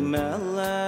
melon.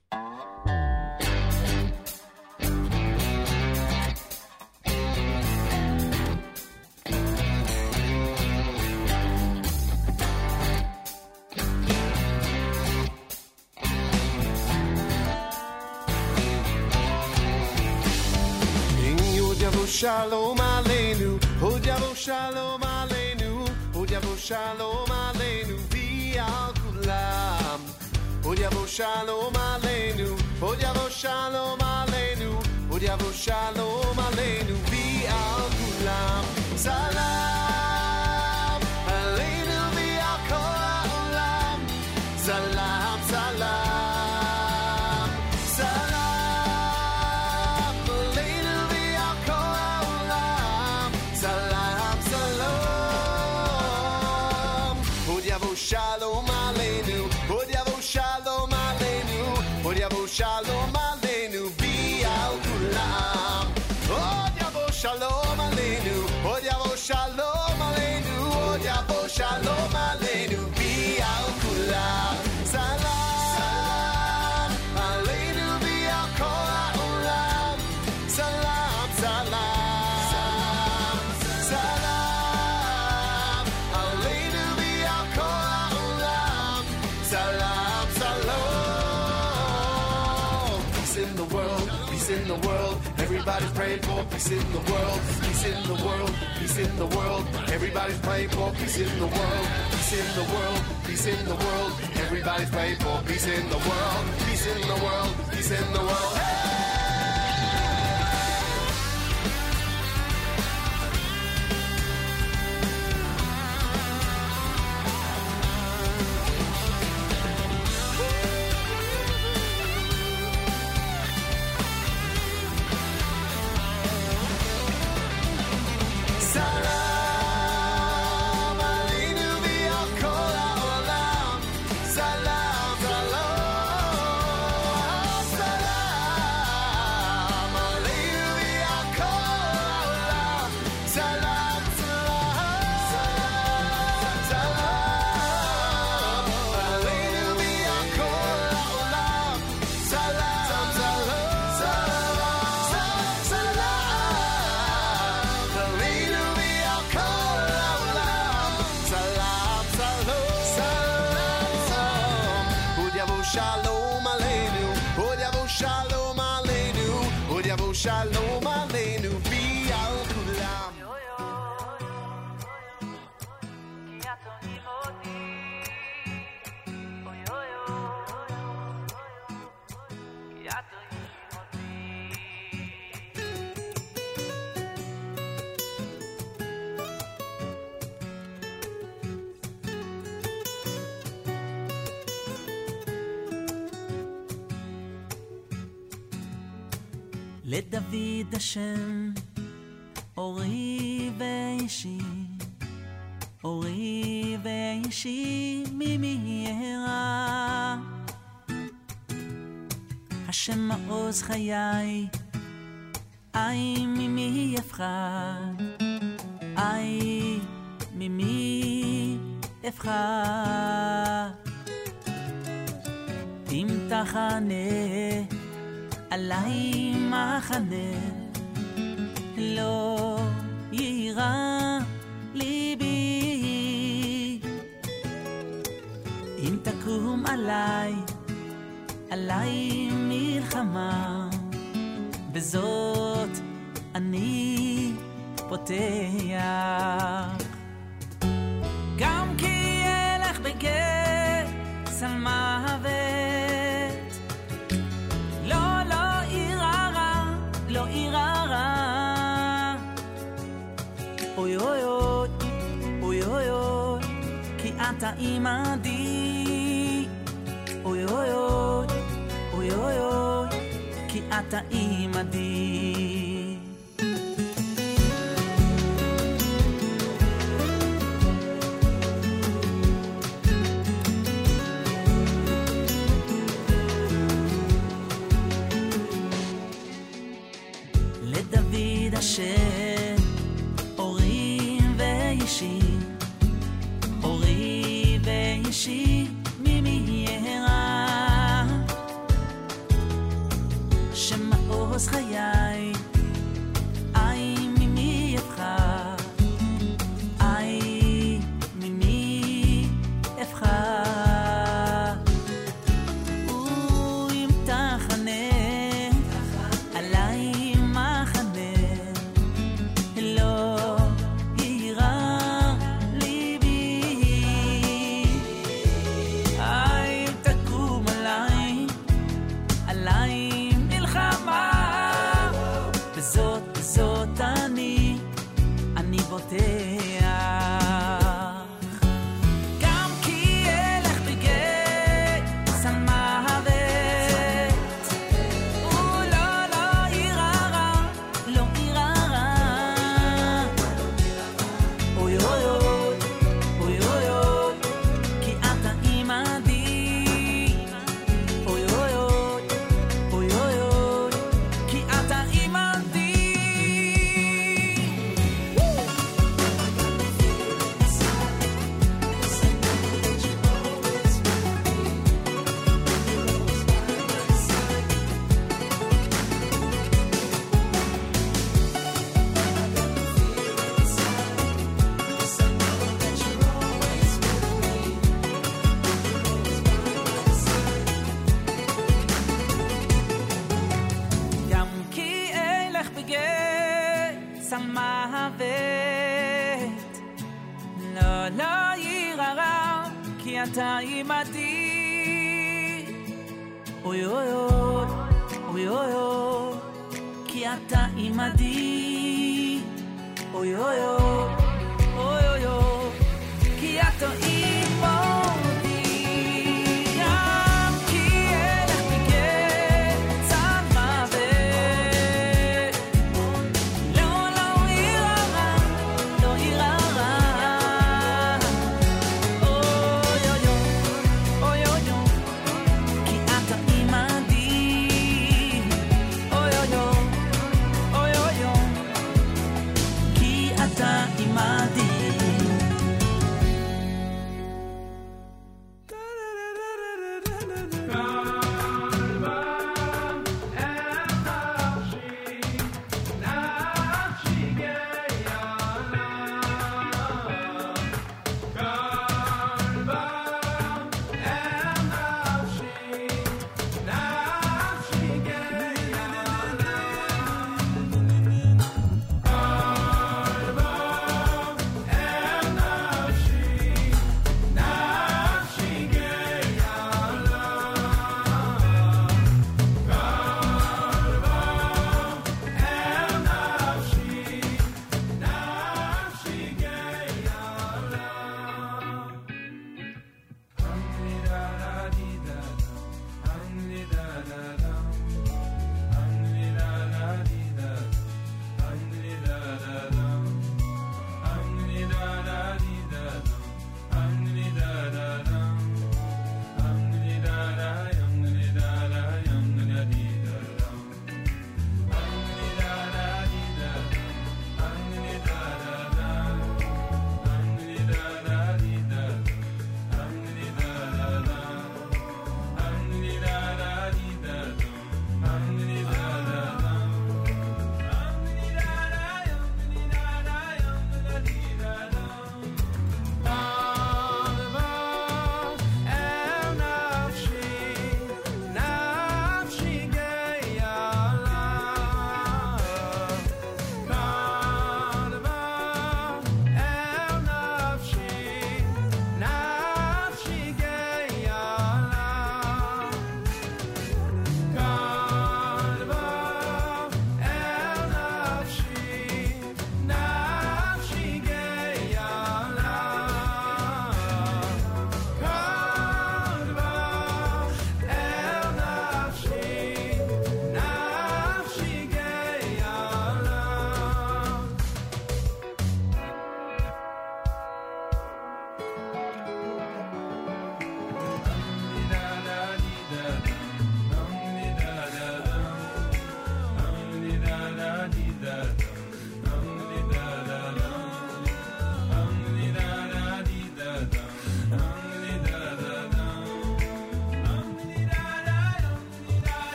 shalom aleinu, hod yavo shalom aleinu, hod yavo shalom aleinu, vial kulam. Hod yavo shalom aleinu, hod yavo shalom aleinu, hod yavo shalom aleinu, vial kulam. Salam. In the world, peace in the world, peace in the world. Everybody's praying for peace in the world, peace in the world, peace in the world. Everybody's praying for peace in the world, peace in the world, peace in the world. Hey! לדוד השם, אורי ואישי, אורי ואישי ממי ירא. השם מעוז חיי, אי ממי יפחד, אי ממי אפחד. אם תחנה עלי מחנה, לא יירא ליבי. אם תקום עלי, עלי מלחמה, בזאת אני פותח. גם כי אלך בגזל מוות, לא, なた今でおいおいおいおいおいおい来た今で חופשי ממהירה שמעוז חייו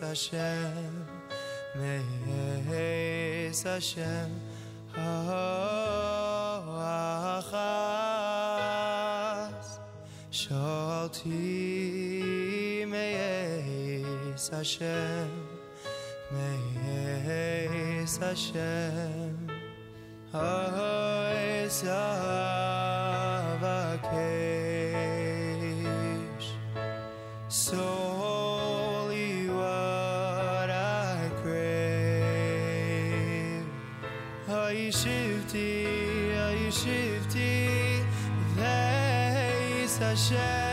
Hashem, Meis Hashem, Ha'achas, Shalti Meis Hashem, Meis Hashem, Ha'achas. share.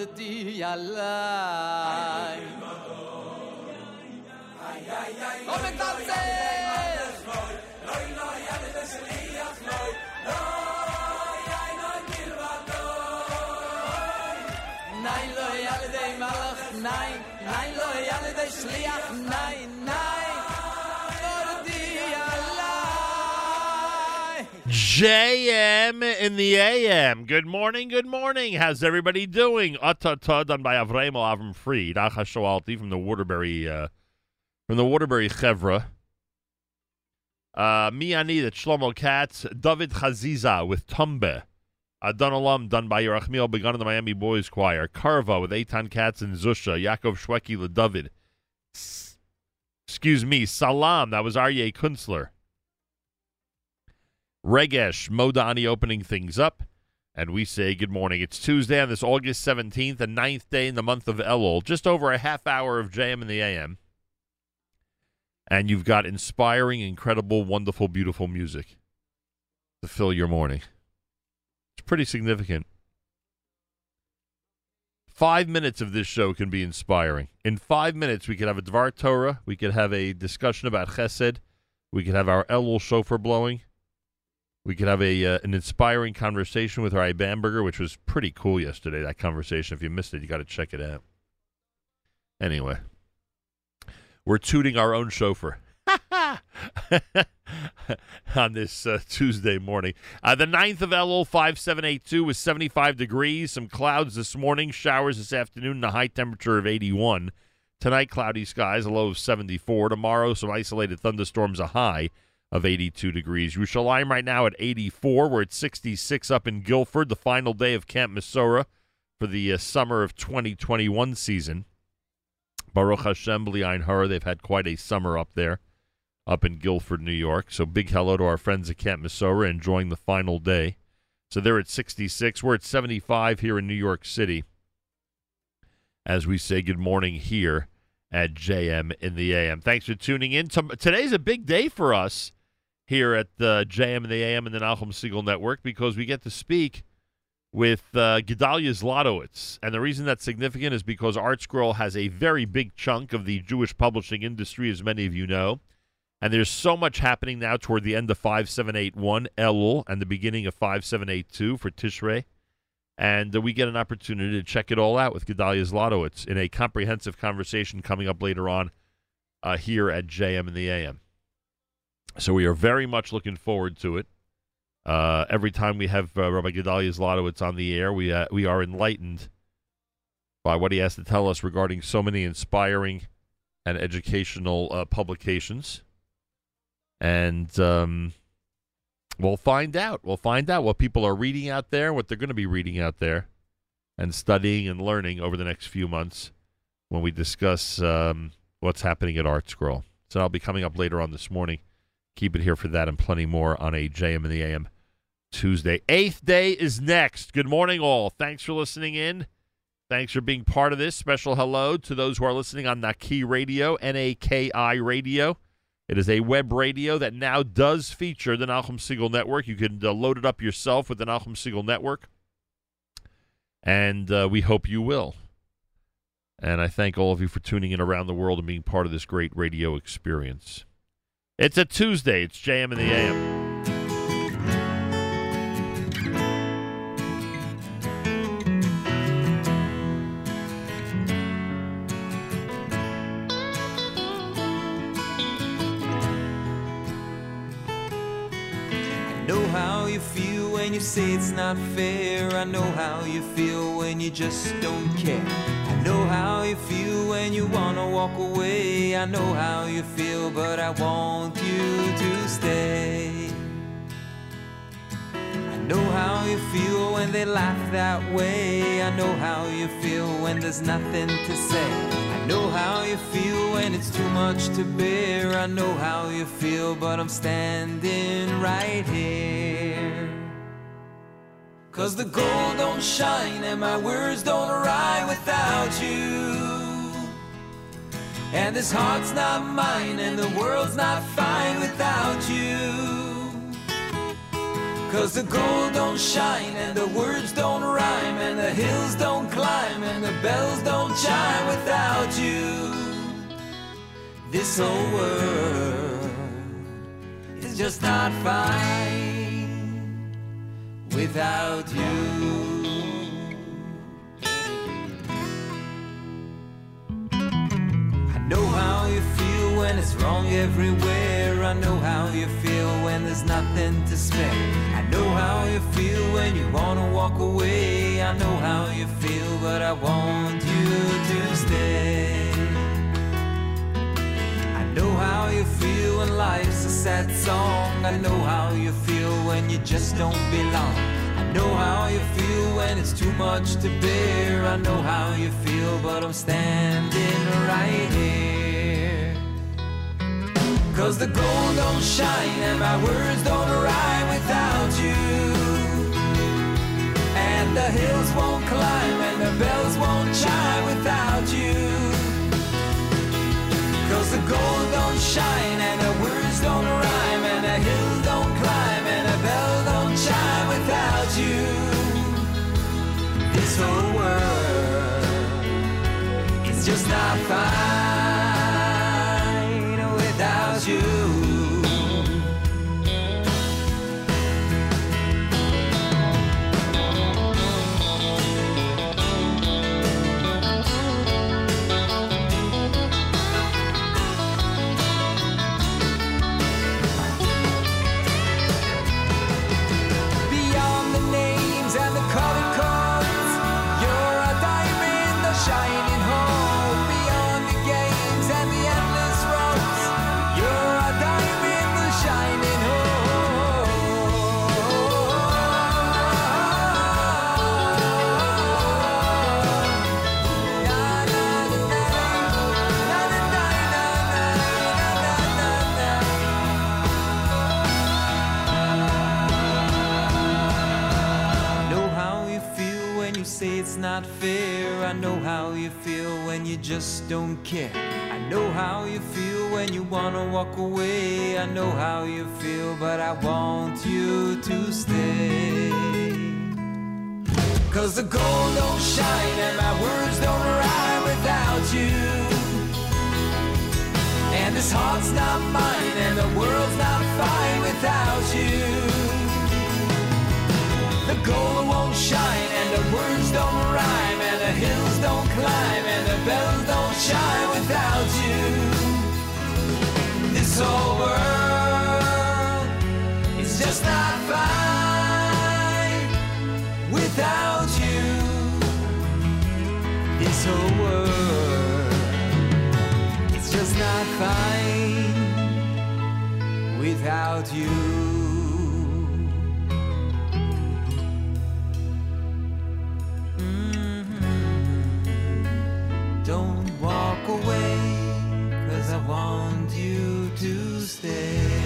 ירדי עליי. לא מגדלצל! לא, לא, יד השליח, לא, לא! nein lo yale de malach nein nein lo yale de shliach nein nein JM in the AM. Good morning, good morning. How's everybody doing? Atata done by Avremo Avram Fried. Achashoalti from the Waterbury uh, from the Waterbury Chevra. Uh, Miani, the Shlomo Katz, David Chaziza with Tumbe. Adon Olam done by Yerachmiel Begun in the Miami Boys Choir. Karva with Eitan Katz and Zusha. Yaakov Shwekey LeDavid. S- Excuse me, Salam. That was Aryeh Kunstler. Regesh Modani opening things up. And we say good morning. It's Tuesday on this August 17th, the ninth day in the month of Elul. Just over a half hour of JM in the AM. And you've got inspiring, incredible, wonderful, beautiful music to fill your morning. It's pretty significant. Five minutes of this show can be inspiring. In five minutes, we could have a Dvar Torah. We could have a discussion about Chesed. We could have our Elul shofar blowing. We could have a uh, an inspiring conversation with Rai Bamberger, which was pretty cool yesterday. That conversation. If you missed it, you got to check it out. Anyway, we're tooting our own shofar on this uh, Tuesday morning. Uh, the 9th of Elul, 5782, was 75 degrees. Some clouds this morning, showers this afternoon, and a high temperature of 81. Tonight, cloudy skies, a low of 74. Tomorrow, some isolated thunderstorms, a high of 82 degrees. Yerushalayim right now at 84. We're at 66 up in Guilford, the final day of Camp Mesorah for the uh, summer of 2021 season. Baruch Hashem, B'li'ayin hara, they've had quite a summer up there, up in Guilford, New York. So big hello to our friends at Camp Mesorah enjoying the final day. So they're at 66. We're at 75 here in New York City as we say good morning here at JM in the AM. Thanks for tuning in. Today's a big day for us here at the JM and the AM and the Nachum Segal Network because we get to speak with uh, Gedalia Zlotowitz. And the reason that's significant is because Art Scroll has a very big chunk of the Jewish publishing industry, as many of you know. And there's so much happening now toward the end of 5781 Elul and the beginning of 5782 for Tishrei. And uh, we get an opportunity to check it all out with Gedalia Zlotowitz in a comprehensive conversation coming up later on uh, here at JM and the AM. So we are very much looking forward to it. Uh, every time we have uh, Rabbi Gedalia Zlotowitz on the air, we uh, we are enlightened by what he has to tell us regarding so many inspiring and educational uh, publications. And um, we'll find out. We'll find out what people are reading out there, what they're going to be reading out there, and studying and learning over the next few months when we discuss um, what's happening at Art Scroll. So I'll be coming up later on this morning. Keep it here for that and plenty more on a JM in the AM Tuesday. Eighth day is next. Good morning, all. Thanks for listening in. Thanks for being part of this. Special hello to those who are listening on Naki Radio, N A K I Radio. It is a web radio that now does feature the Nachum Segal Network. You can uh, load it up yourself with the Nachum Segal Network, and uh, we hope you will. And I thank all of you for tuning in around the world and being part of this great radio experience. It's a Tuesday. It's JM in the AM. Know how you feel when you say it's not fair. I know how you feel when you just don't care. I know how you feel when you wanna walk away. I know how you feel, but I want you to stay. I know how you feel when they laugh that way. I know how you feel when there's nothing to say. I know how you feel when it's too much to bear. I know how you feel, but I'm standing right here. Cause the gold don't shine and my words don't rhyme without you. And this heart's not mine and the world's not fine without you. Cause the gold don't shine and the words don't rhyme and the hills don't climb and the bells don't chime without you. This whole world is just not fine without you. I know how you feel when it's wrong everywhere. I know how you feel when there's nothing to spare. I know how you feel when you wanna walk away. I know how you feel, but I want you to stay. Know how you feel when life's a sad song. I know how you feel when you just don't belong. I know how you feel when it's too much to bear. I know how you feel, but I'm standing right here. Cause the gold don't shine and my words don't rhyme without you. And the hills won't climb and the bells won't chime without you. The gold don't shine and the words don't rhyme and the hills don't climb and the bells don't chime without you. This whole world is just not fine just don't care. I know how you feel when you wanna walk away. I know how you feel, but I want you to stay. Cause the gold don't shine and my words don't rhyme without you. And this heart's not mine and the world's not fine without you. The gold won't shine and the words don't rhyme and the hills don't climb and the bells don't chime without you. This whole world is just not fine without you. This whole world is just not fine without you. Don't walk away, cause I want you to stay.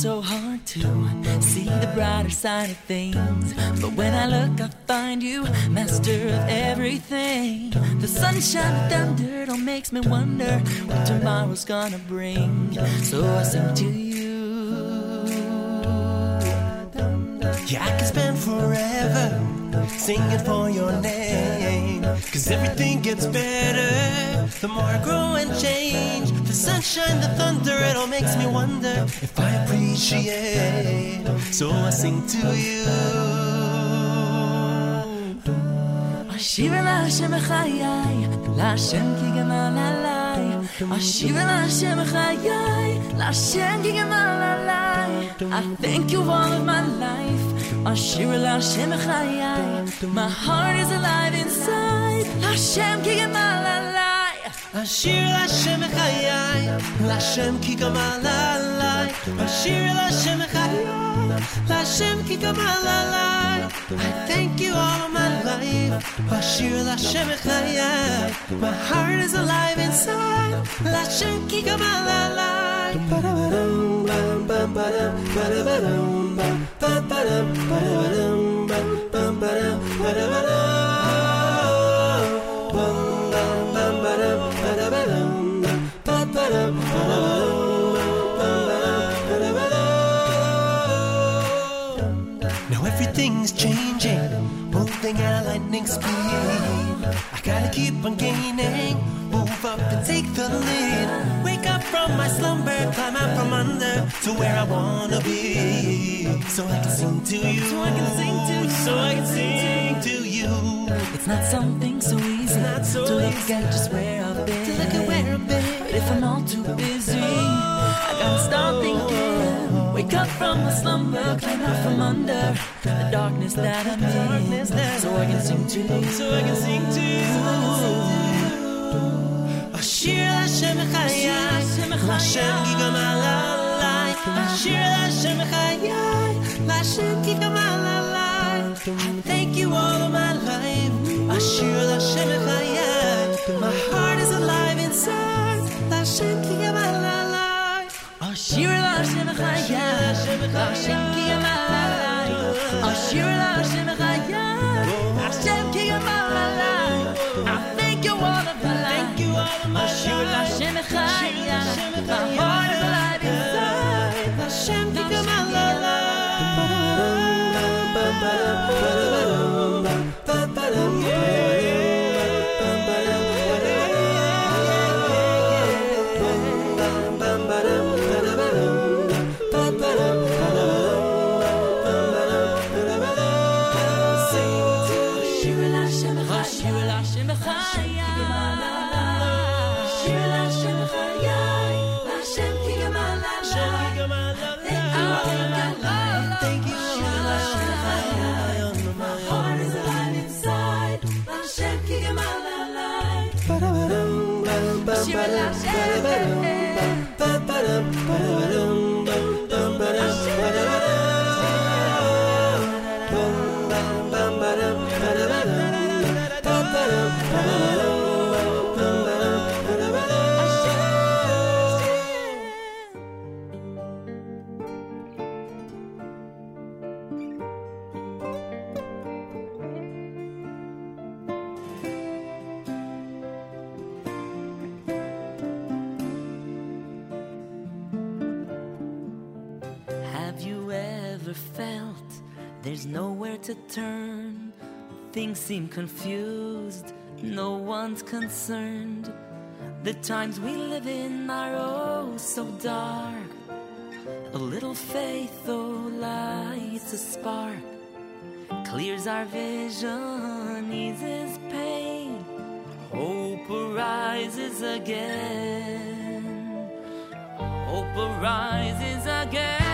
So hard to see the brighter side of things. But when I look, I find you, master of everything. The sunshine, the thunder, all makes me wonder what tomorrow's gonna bring. So I sing to you. Yeah, I can spend forever singing for your name. Cause everything gets better the more I grow and sunshine, the thunder, it all makes me wonder if I appreciate. So I sing to you. אשיב אל השם בחיי, להשם כי גמל עליי. אשיב אל השם בחיי, להשם כי גמל עליי. I thank you all of my life. אשיב אל השם בחיי, my heart is alive inside. להשם כי גמל עליי. השיר להשם בחיי, להשם כי גמל עליי. השיר להשם בחיי, להשם כי גמל עליי. I thank you all of my life. השיר להשם בחיי, my heart is alive inside. להשם כי גמל עליי. ba-da-ba-dum, bam, bam, ba-dum, ba-da-ba-dum, bam, bam, ba-dum, ba-da-ba-dum, bam, bam, ba-dum, ba-da-ba-dum. Everything's changing, moving at a lightning speed. I gotta keep on gaining, move up and take the lead. Wake up from my slumber, climb out from under to where I wanna be. So I can sing to you, so I can sing to you, so I can sing to you. It's not something so easy not so to look easy. at just where I've been. To look at where I've been. But if I'm all too busy, I gotta start thinking. Wake up from the slumber, climb out from under the darkness that I'm in. So I can sing to you, so I can sing to you. Ashir Hashem Chayai, Hashem Gigam Alalai. Ashir Hashem Chayai, Hashem Gigam Alalai. I thank you all of my life. Ashir Hashem Chayai, my heart is alive inside. Hashem Gigam Alalai. Ashira la Hashem Hashem ki yamalai. Ashira la Hashem Hashem ki yamalai. I thank you all of my life. Ashira la Hashem Echaya, my. Shula, seem confused, no one's concerned. The times we live in are oh so dark. A little faith, though, lights a spark, clears our vision, eases pain. Hope arises again. Hope arises again.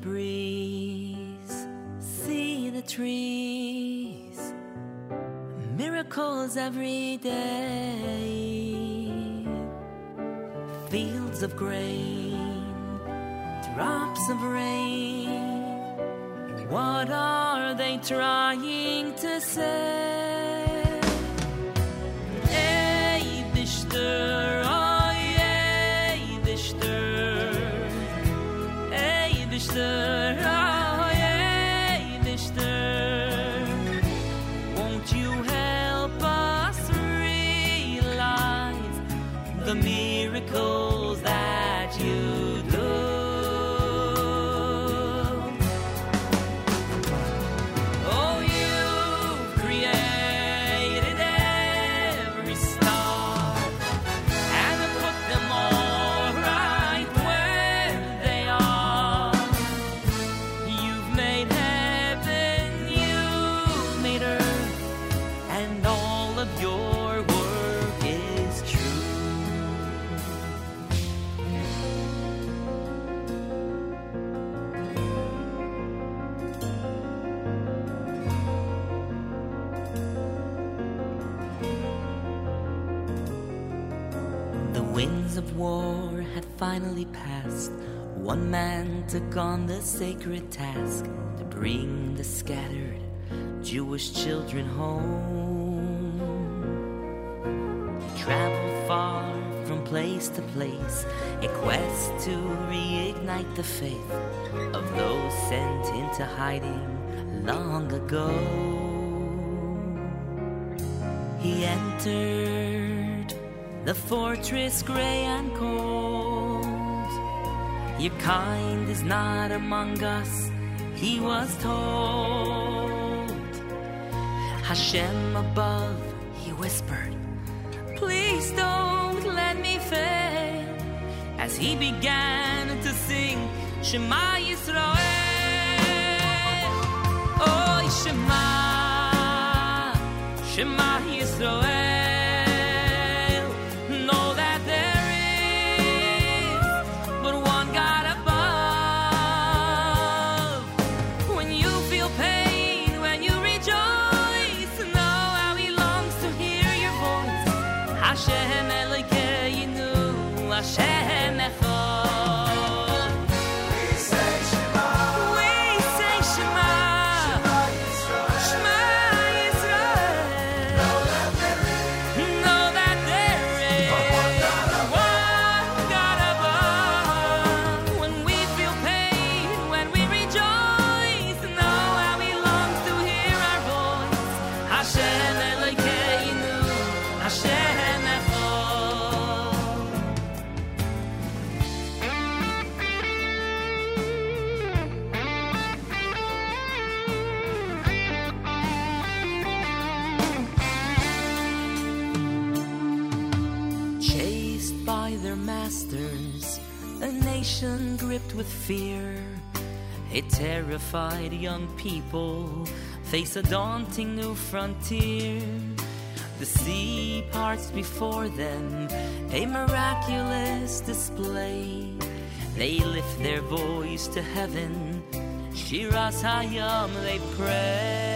Breeze, see the trees, miracles every day, fields of grain, drops of rain. What are they trying to say? Finally passed. One man took on the sacred task to bring the scattered Jewish children home. He traveled far from place to place, a quest to reignite the faith of those sent into hiding long ago. He entered the fortress gray and cold. Your kind is not among us, he was told. Hashem above, he whispered, Please don't let me fail. As he began to sing Shema Yisrael. Oh, Shema, Shema Yisrael. Gripped with fear. A terrified young people face a daunting new frontier. The sea parts before them, a miraculous display. They lift their voice to heaven, Shiras Hayam they pray.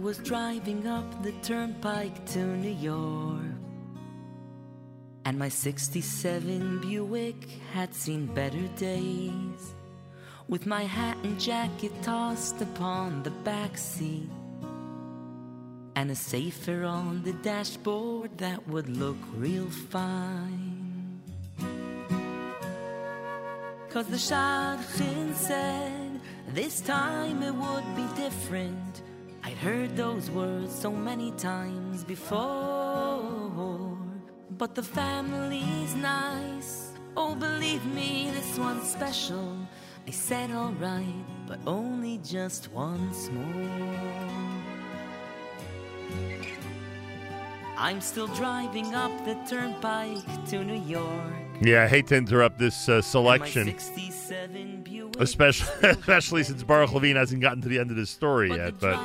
Was driving up the turnpike to New York. And my 67 Buick had seen better days. With my hat and jacket tossed upon the back seat. And a sefer on the dashboard that would look real fine. Cause the Shadchan said this time it would be different. I'd heard those words so many times before. But the family's nice. Oh, believe me, this one's special. I said alright, but only just once more. I'm still driving up the turnpike to New York. Yeah, I hate to interrupt this uh, selection, especially especially since Baruch Levine hasn't gotten to the end of this story But yet. But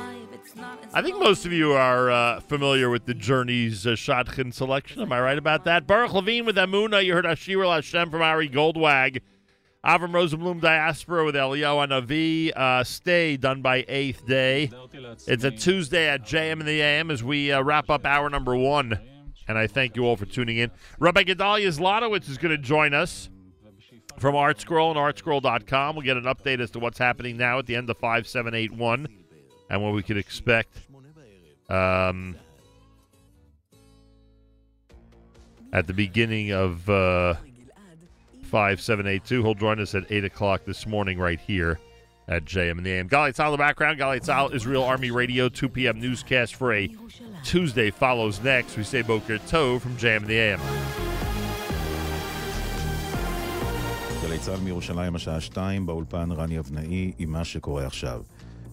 I think most of you are uh, familiar with the Journey's uh, Shotgun selection. Am I right about that? Baruch Levine with Amuna. You heard Ashir Hashem from Ari Goldwag. Avram Rosenblum Diaspora with Eliyahu Navi. Uh, Stay done by Eighth Day. It's a Tuesday at JM in the AM as we uh, wrap up hour number one. And I thank you all for tuning in. Rabbi Gedalia Zlotowitz is going to join us from ArtScroll and artscroll.com. We'll get an update as to what's happening now at the end of 5781 and what we could expect um, at the beginning of uh, 5782. He'll join us at 8 o'clock this morning right here at JM and the AM. Galit Tzal in the background. Galit Tzal, Israel Army Radio, 2 p.m. newscast for a Tuesday follows next. We say Boker Tov from JM and the AM. גלי צה"ל מירושלים השעה שתיים, באולפן רני אבנאי עם מה שקורה עכשיו.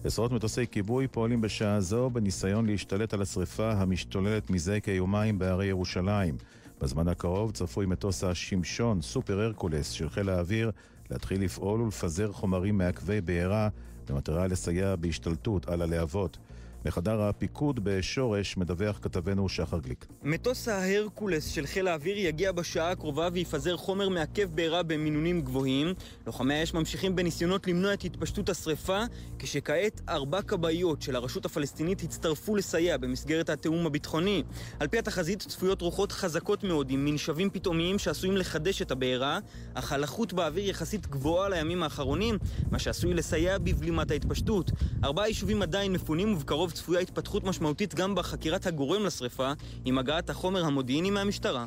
עשרות מטוסי כיבוי פועלים בשעה זו בניסיון להשתלט על השרפה המשתוללת מזה כיומיים בהרי ירושלים. בזמן הקרוב צפוי מטוס השמשון, סופר הרקולס של חיל האוויר, להתחיל לפעול ולפזר חומרים מעכבי בעירה במטרה לסייע בהשתלטות על הלהבות. מחדר הפיקוד בשורש מדווח כתבנו שחר גליק. מטוס ההרקולס של חיל האוויר יגיע בשעה הקרובה ויפזר חומר מעכב בעירה במינונים גבוהים. לוחמי האש ממשיכים בניסיונות למנוע את התפשטות השרפה, כשכעת ארבע כבאיות של הרשות הפלסטינית הצטרפו לסייע במסגרת התיאום הביטחוני. על פי התחזית צפויות רוחות חזקות מאוד עם מנשבים פתאומיים שעשויים לחדש את הבעירה, אך הלחות באוויר יחסית גבוהה לימים האחרונים, מה שעשוי לסייע בבלימת ההתפשטות. ארבעה יישובים עדיין מפונים ובקרוב צפויה התפתחות משמעותית גם בחקירת הגורם לשרפה, עם הגעת החומר המודיעיני מהמשטרה.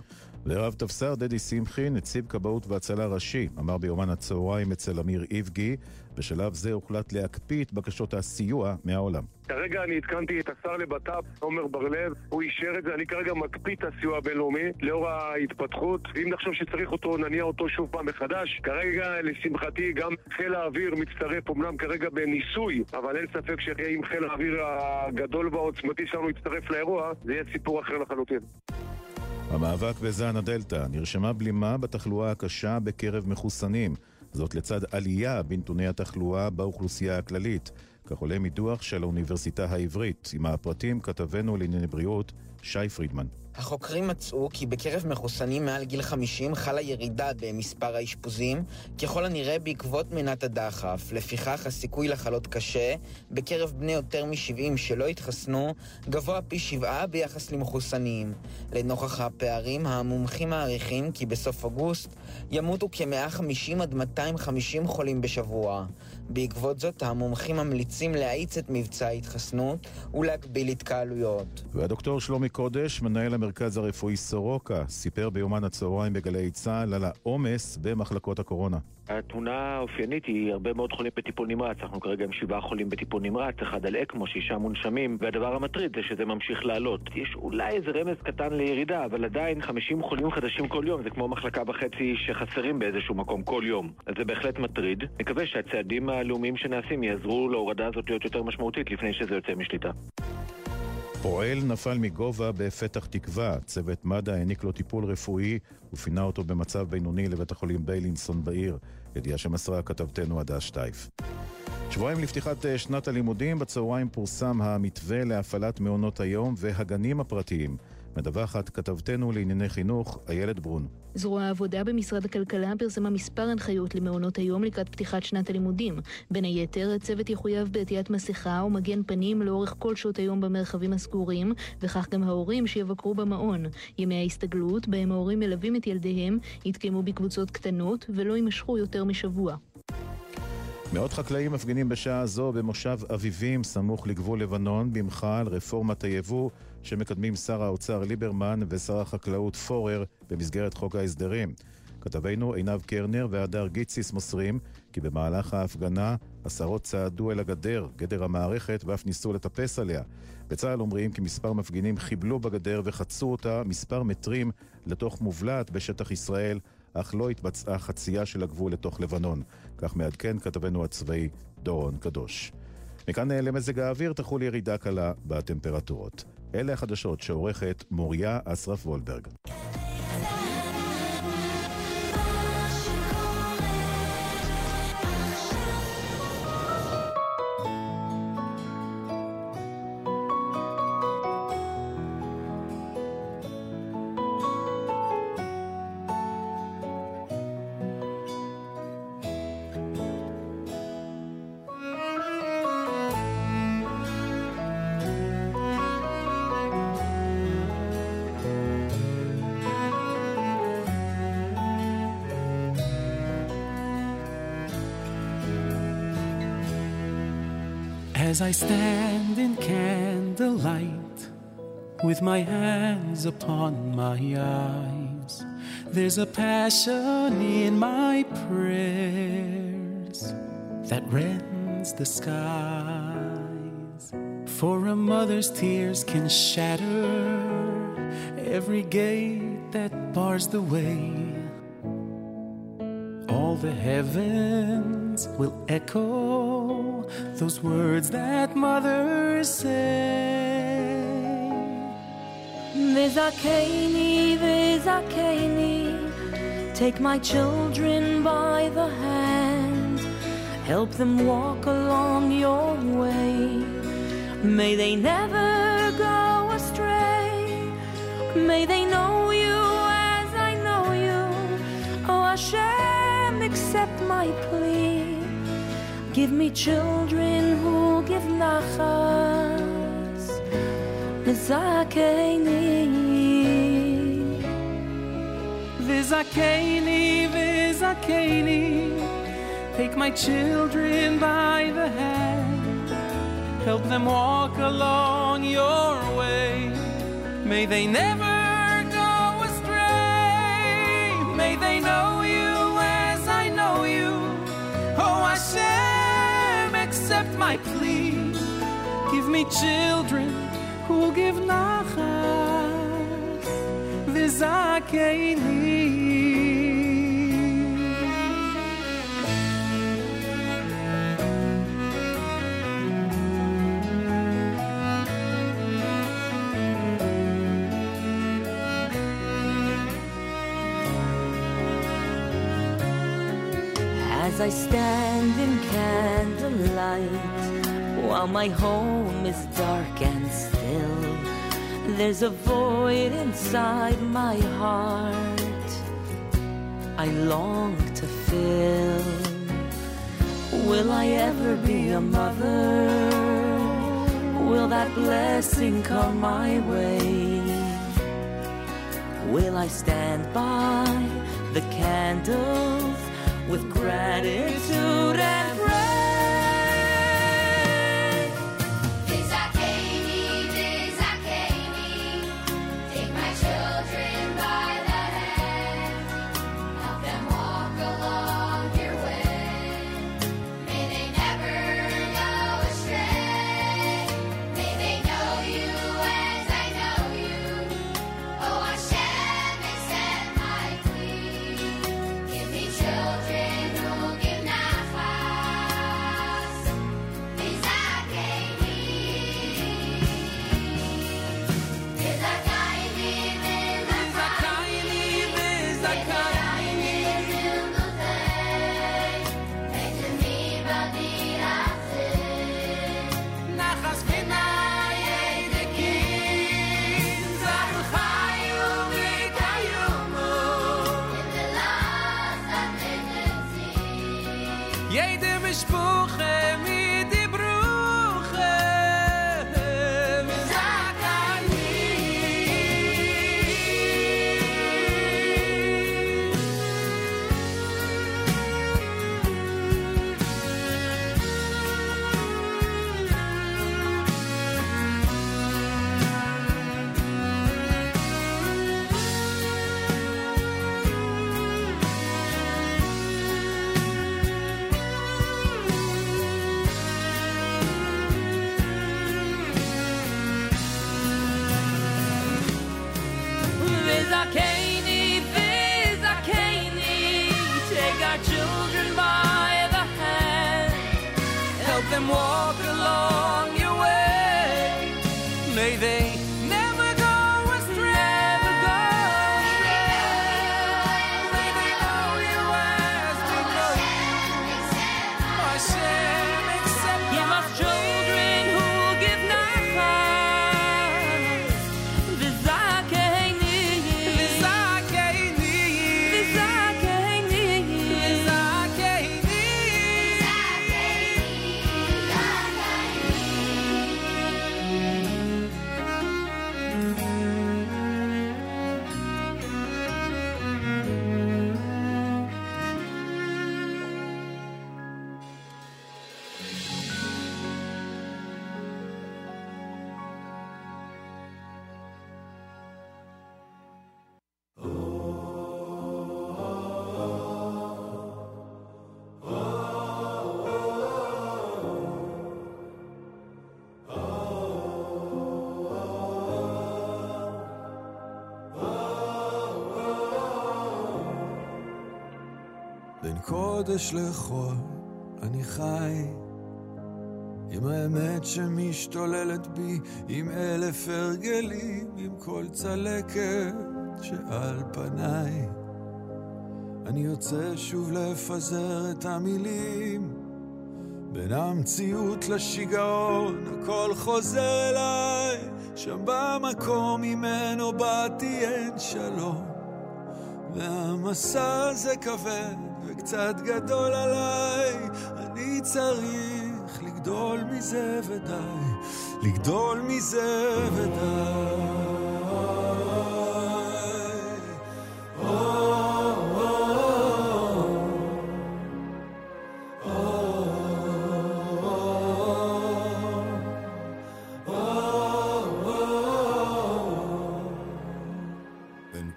ורב טפסר דדי שמחי, נציב כבאות והצלה ראשי, אמר ביומן הצהריים אצל אמיר איבגי, בשלב זה הוחלט להקפיא את בקשות הסיוע מהעולם. כרגע אני עדכנתי את השר לבט"פ, עמר בר-לב, הוא אישר את זה, אני כרגע מקפיא את הסיוע הבינלאומי לאור ההתפתחות. אם נחשוב שצריך אותו, נניע אותו שוב פעם מחדש. כרגע, לשמחתי, גם חיל האוויר מצטרף, אמנם כרגע בניסוי, אבל אין ספק שאם חיל האוויר הגדול והעוצמתי שלנו יצטרף לאירוע, זה יהיה סיפור אחר לחלוטין. המאבק בזן הדלתא נרשמה בלימה בתחלואה הקשה בקרב מחוסנים. זאת לצד עלייה בנתוני התחלואה באוכלוסייה הכללית. כך עולה מדוח של האוניברסיטה העברית. עם הפרטים כתבנו לענייני בריאות, שי פרידמן. החוקרים מצאו כי בקרב מחוסנים מעל גיל 50 חלה ירידה במספר האשפוזים, ככל הנראה בעקבות מנת הדחף. לפיכך הסיכוי לחלות קשה בקרב בני יותר מ-70 שלא התחסנו גבוה פי שבעה ביחס למחוסנים. לנוכח הפערים, המומחים מעריכים כי בסוף אוגוסט ימותו כ-150 עד 250 חולים בשבוע. בעקבות זאת, המומחים ממליצים להאיץ את מבצע ההתחסנות ולהגביל התקהלויות. והדוקטור שלומי קודש, מנהל המרכז הרפואי סורוקה, סיפר ביומן הצהריים בגלי צה"ל על העומס במחלקות הקורונה. התמונה האופיינית היא הרבה מאוד חולים בטיפול נמרץ. אנחנו כרגע עם שבעה חולים בטיפול נמרץ, אחד על אקמו, שישה מונשמים, והדבר המטריד זה שזה ממשיך לעלות. יש אולי איזה רמז קטן לירידה, אבל עדיין 50 חולים חדשים כל יום, זה כמו מחלקה וחצי שחסרים באיזשהו מקום כל יום. אז זה בהחלט מטריד. נקווה שהצעדים הלאומיים שנעשים יעזרו להורדה הזאת להיות יותר משמעותית לפני שזה יוצא משליטה. פועל נפל מגובה בפתח תקווה. צוות מד"א העניק לו טיפול רפואי ופינה אותו במצב בינוני לבית החולים ביילינסון בעיר. ידיעה שמסרה כתבתנו עדה שטייף. שבועיים לפתיחת אה, שנת הלימודים, בצהריים פורסם המתווה להפעלת מעונות היום והגנים הפרטיים. מדווחת כתבתנו לענייני חינוך, איילת ברון. זרוע העבודה במשרד הכלכלה פרסמה מספר הנחיות למעונות היום לקראת פתיחת שנת הלימודים. בין היתר, הצוות יחויב בעטיית מסכה ומגן פנים לאורך כל שעות היום במרחבים הסגורים, וכך גם ההורים שיבקרו במעון. ימי ההסתגלות, בהם ההורים מלווים את ילדיהם, יתקיימו בקבוצות קטנות ולא יימשכו יותר משבוע. מאות חקלאים מפגינים בשעה זו במושב אביבים, סמוך לגבול לבנון, במחאה על רפורמת היבוא שמקדמים שר האוצר ליברמן ושר החקלאות פורר במסגרת חוק ההסדרים. כתבינו עינב קרנר והדר גיציס מוסרים כי במהלך ההפגנה עשרות צעדו אל הגדר, גדר המערכת, ואף ניסו לטפס עליה. בצה"ל אומרים כי מספר מפגינים חיבלו בגדר וחצו אותה מספר מטרים לתוך מובלעת בשטח ישראל, אך לא התבצעה חצייה של הגבול לתוך לבנון. כך מעדכן כתבנו הצבאי דורון קדוש. מכאן למזג האוויר תחול ירידה קלה בטמפרטורות. אלה החדשות שעורכת מוריה אסרף וולברג. As I stand in candlelight with my hands upon my eyes, there's a passion in my prayers that rends the skies. For a mother's tears can shatter every gate that bars the way. All the heavens will echo those words that mothers say. Vizakeni, Vizakeni, take my children by the hand, help them walk along your way. May they never go astray, may they know you as I know you. Oh Hashem, accept my plea. Give me children who give nachas. Vizakeni. Vizakeni, Vizakeni, take my children by the hand, help them walk along your way. May they never go astray. May they know you accept my plea. Give me children who will give nachas. V'zakeini. As I stand in candlelight, while my home is dark and still, there's a void inside my heart I long to fill. Will I ever be a mother? Will that blessing come my way? Will I stand by the candles with gratitude קודש לחול אני חי עם האמת שמשתוללת בי, עם אלף הרגלים, עם כל צלקת שעל פניי. אני יוצא שוב לפזר את המילים, בין המציאות לשיגעון, הכל חוזר אליי, שם במקום ממנו באתי אין שלום. והמסע הזה כבד וקצת גדול עליי, אני צריך לגדול מזה ודי, לגדול מזה ודי.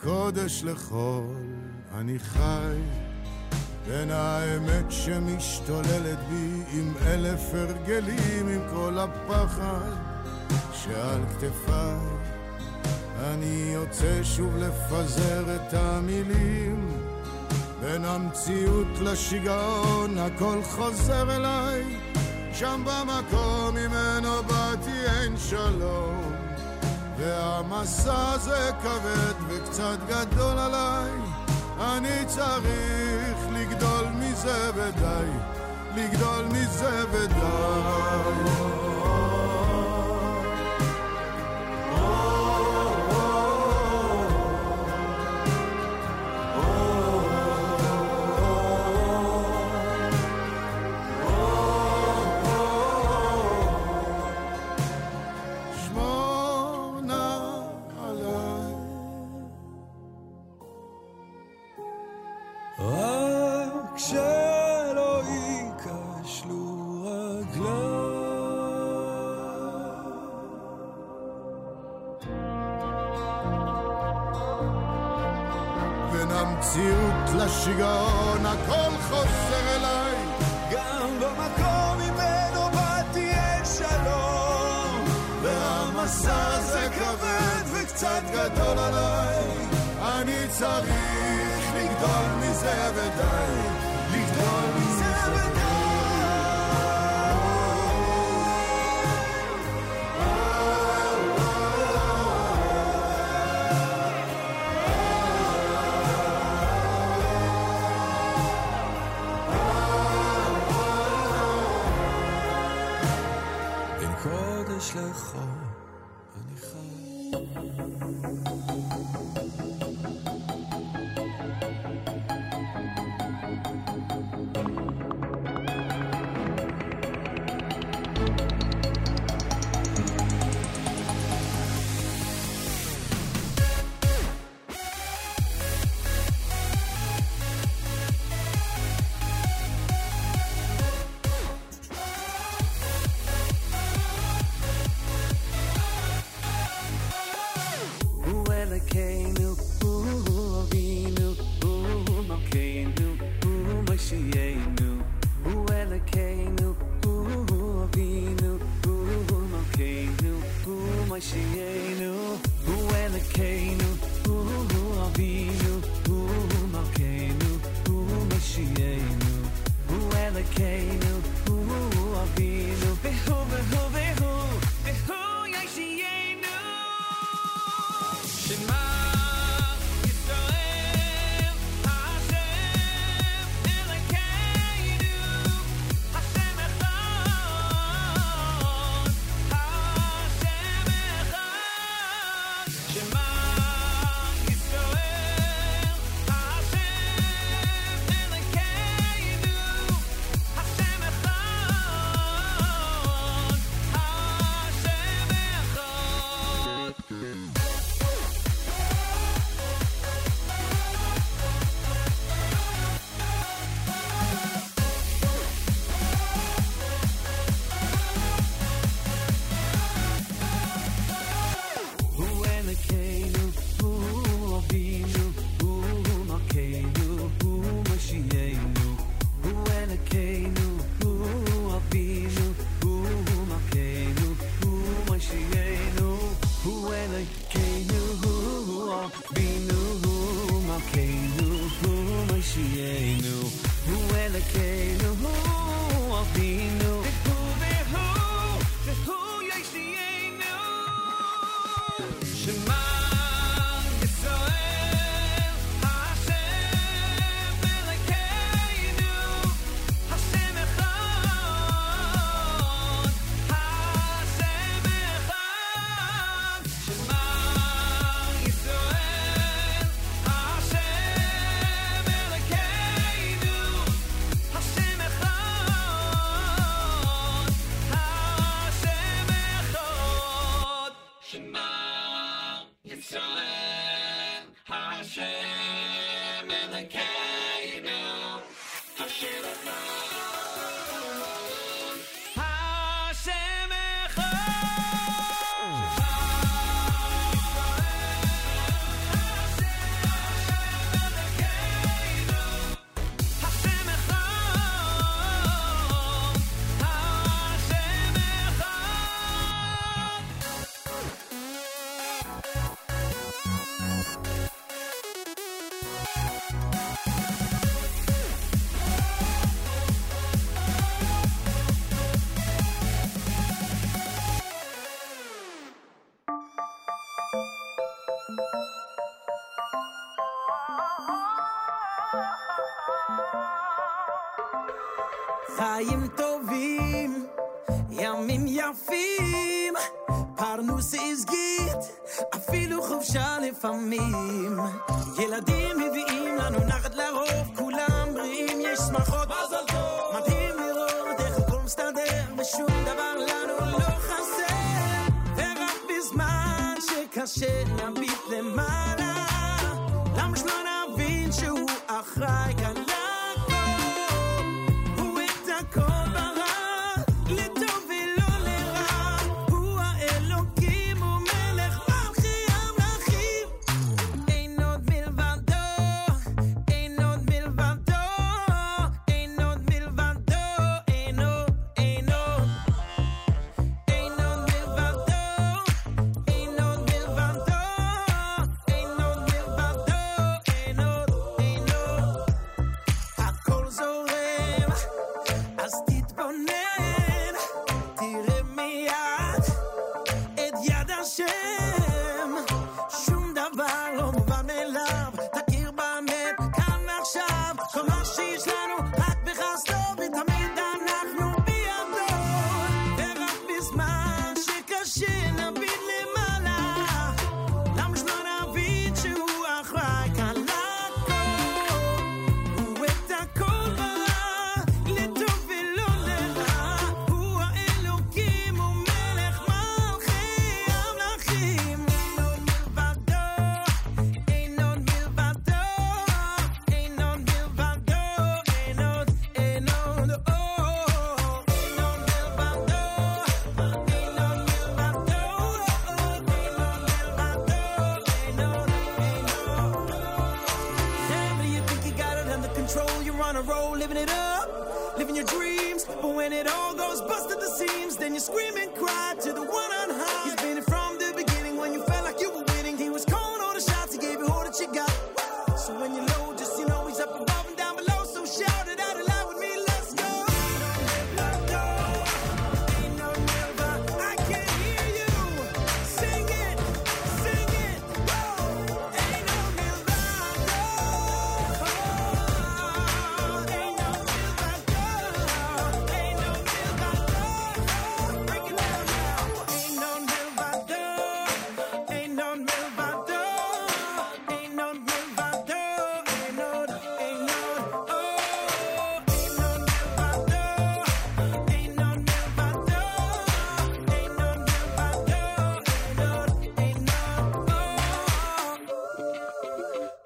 קודש אני חי בין האמת שמשתוללת בי עם אלף הרגלים, עם כל הפחד שעל כתפיי. אני יוצא שוב לפזר את המילים. בין המציאות לשיגעון הכל חוזר אליי. שם במקום ממנו באתי אין שלום. והמסע הזה כבד וקצת גדול עליי. אני צריך לגדול מזה ודי לגדול מזה ודי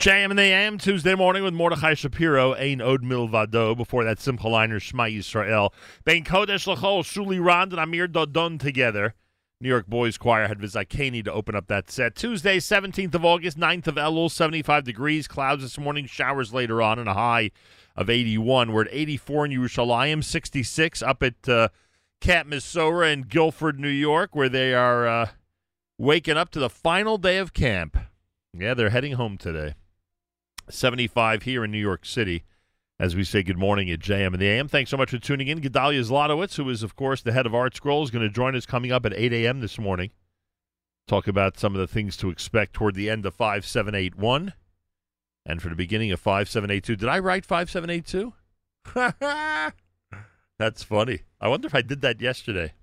JM and the AM Tuesday morning with Mordechai Shapiro, Ein Od Milvado. Before that, Simcha Leiner, Shema Yisrael. Ben Kodesh Lachol, Shuli Rand, and Amir Dadon together. New York Boys Choir had Vizakani to open up that set. Tuesday, 17th of August, 9th of Elul, 75 degrees. Clouds this morning, showers later on, and a high of 81. We're at 84 in Yerushalayim, 66 up at uh, Mesorah in Guilford, New York, where they are uh, waking up to the final day of camp. Yeah, they're heading home today. 75 here in New York City as we say good morning at JM and the AM. Thanks so much for tuning in. Gedalia Zlotowitz, who is, of course, the head of ArtScroll, is going to join us coming up at 8 a.m. this morning. Talk about some of the things to expect toward the end of 5781 and for the beginning of 5782. Did I write 5782? That's funny. I wonder if I did that yesterday.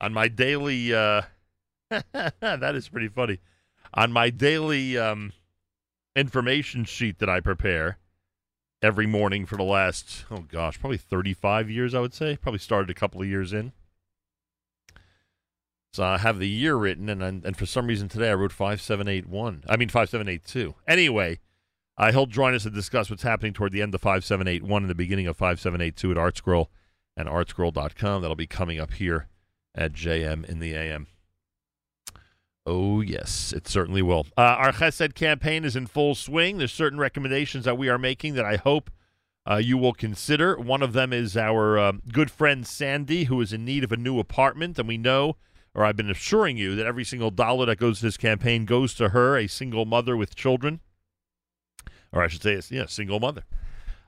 On my daily, uh, that is pretty funny. On my daily um, information sheet that I prepare every morning for the last, oh gosh, probably 35 years, I would say. Probably started a couple of years in. So I have the year written, and and for some reason today I wrote 5781. I mean 5782. Anyway, uh, he'll join us to discuss what's happening toward the end of 5781 and the beginning of 5782 at ArtScroll and artscroll.com. That'll be coming up here at JM in the AM. Oh, yes, it certainly will. Uh, our Chesed campaign is in full swing. There's certain recommendations that we are making that I hope uh, you will consider. One of them is our um, good friend Sandy, who is in need of a new apartment. And we know, or I've been assuring you, that every single dollar that goes to this campaign goes to her, a single mother with children. Or I should say, yeah, single mother.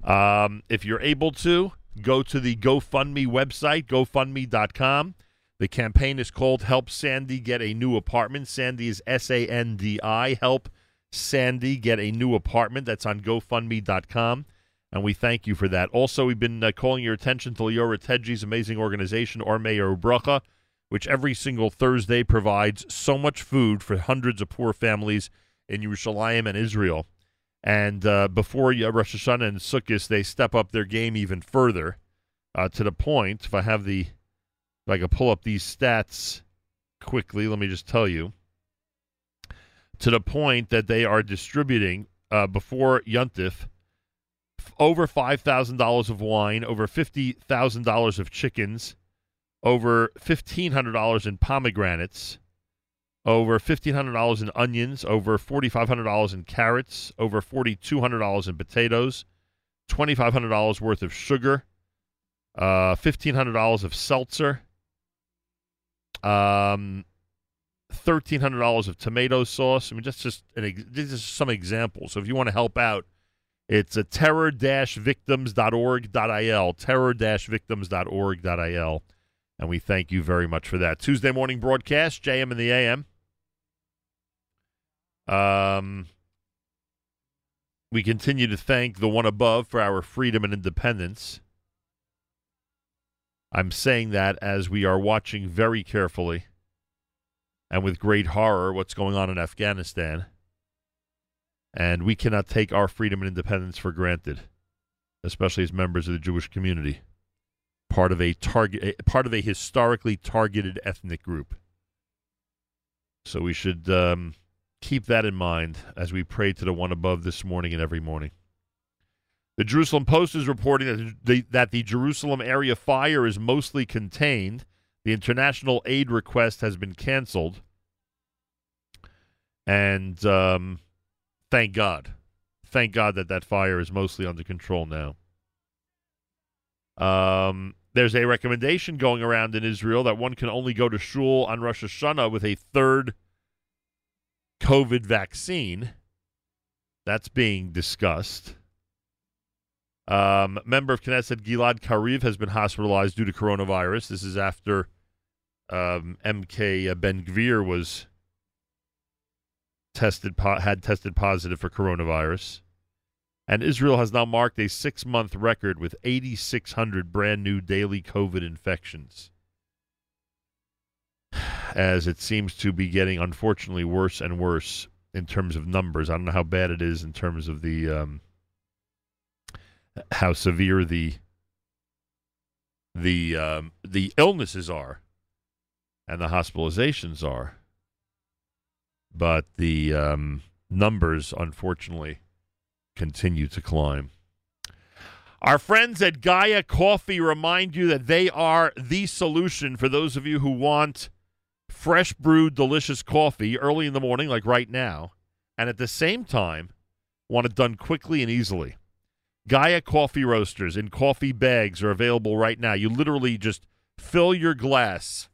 Um, if you're able to, go to the GoFundMe website, gofundme.com. The campaign is called Help Sandy Get a New Apartment. Sandy is S A N D I. Help Sandy Get a New Apartment. That's on GoFundMe.com. And we thank you for that. Also, we've been uh, calling your attention to Liora Tedgi's amazing organization, Ormei Bracha, which every single Thursday provides so much food for hundreds of poor families in Yerushalayim and Israel. And uh, before uh, Rosh Hashanah and Sukkot, they step up their game even further uh, to the point. If I have the, if I could pull up these stats quickly, let me just tell you. To the point that they are distributing uh, before Yuntif over five thousand dollars of wine, over fifty thousand dollars of chickens, over fifteen hundred dollars in pomegranates, over fifteen hundred dollars in onions, over forty five hundred dollars in carrots, over forty two hundred dollars in potatoes, twenty five hundred dollars worth of sugar, uh, fifteen hundred dollars of seltzer, um, thirteen hundred dollars of tomato sauce. I mean, that's just an these are some examples. So if you want to help out, it's a terror-victims.org.il, terror-victims.org.il, and we thank you very much for that. Tuesday morning broadcast, JM and the AM. Um, we continue to thank the one above for our freedom and independence. I'm saying that as we are watching very carefully and with great horror what's going on in Afghanistan. And we cannot take our freedom and independence for granted, especially as members of the Jewish community, part of a target, part of a historically targeted ethnic group. So we should um, keep that in mind as we pray to the one above this morning and every morning. The Jerusalem Post is reporting that the, that the Jerusalem area fire is mostly contained. The international aid request has been canceled. And um, thank God. Thank God that that fire is mostly under control now. Um, there's a recommendation going around in Israel that one can only go to shul on Rosh Hashanah with a third COVID vaccine. That's being discussed. Um, member of Knesset Gilad Kariv has been hospitalized due to coronavirus. This is after um, MK Ben Gvir was tested po- had tested positive for coronavirus, and Israel has now marked a six month record with 8,600 brand new daily COVID infections. As it seems to be getting, unfortunately, worse and worse in terms of numbers. I don't know how bad it is in terms of the um, how severe the the um, the illnesses are and the hospitalizations are, but the um, numbers, unfortunately, continue to climb. Our friends at Gaia Coffee remind you that they are the solution for those of you who want fresh brewed, delicious coffee early in the morning, like right now, and at the same time, want it done quickly and easily. Gaia coffee roasters in coffee bags are available right now. You literally just fill your glass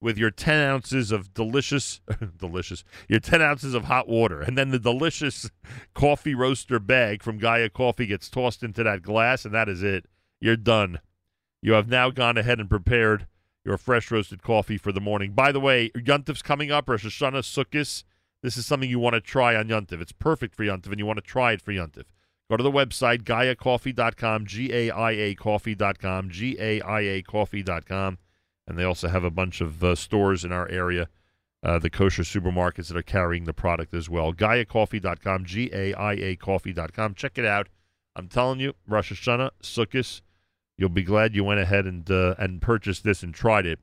with your 10 ounces of delicious, delicious, your 10 ounces of hot water. And then the delicious coffee roaster bag from Gaia Coffee gets tossed into that glass, and that is it. You're done. You have now gone ahead and prepared your fresh roasted coffee for the morning. By the way, Yuntif's coming up, Rosh Hashanah, Sukkot. This is something you want to try on Yuntif. It's perfect for Yuntif, and you want to try it for Yuntif. Go to the website, GaiaCoffee.com, G-A-I-A Coffee.com, G-A-I-A Coffee.com. And they also have a bunch of uh, stores in our area, uh, the kosher supermarkets that are carrying the product as well. GaiaCoffee.com, G-A-I-A Coffee.com. Check it out. I'm telling you, Rosh Hashanah, Sukkot, you'll be glad you went ahead and uh, and purchased this and tried it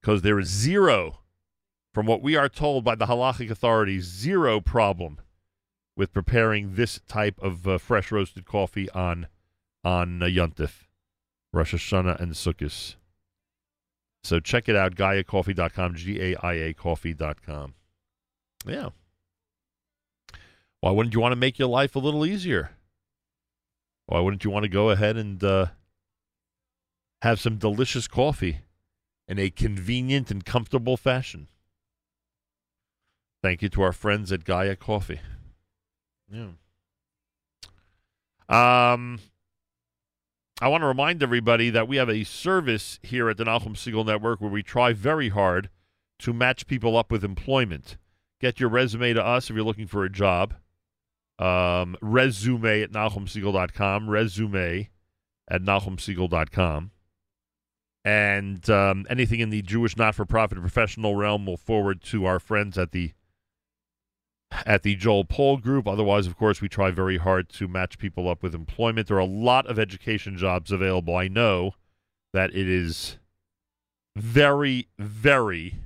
because there is zero, from what we are told by the halachic authorities, zero problem with preparing this type of uh, fresh roasted coffee on on uh, Yontif, Rosh Hashanah, and Sukkot. So check it out, GaiaCoffee.com, G-A-I-A Coffee.com. Yeah. Why wouldn't you want to make your life a little easier? Why wouldn't you want to go ahead and uh, have some delicious coffee in a convenient and comfortable fashion? Thank you to our friends at Gaia Coffee. Yeah. Um, I want to remind everybody that we have a service here at the Nachum Segal Network where we try very hard to match people up with employment. Get your resume to us if you're looking for a job. um, resume at NachumSegal.com, resume at NachumSegal.com. And um, anything in the Jewish not-for-profit professional realm will forward to our friends at the at the Joel Poll Group. Otherwise, of course, we try very hard to match people up with employment. There are a lot of education jobs available. I know that it is very, very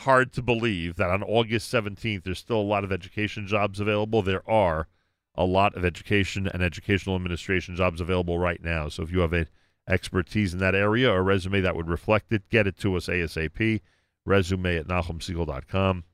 hard to believe that on August 17th there's still a lot of education jobs available. There are a lot of education and educational administration jobs available right now. So if you have a expertise in that area or a resume that would reflect it, get it to us ASAP. Resume at NachumSegal.com.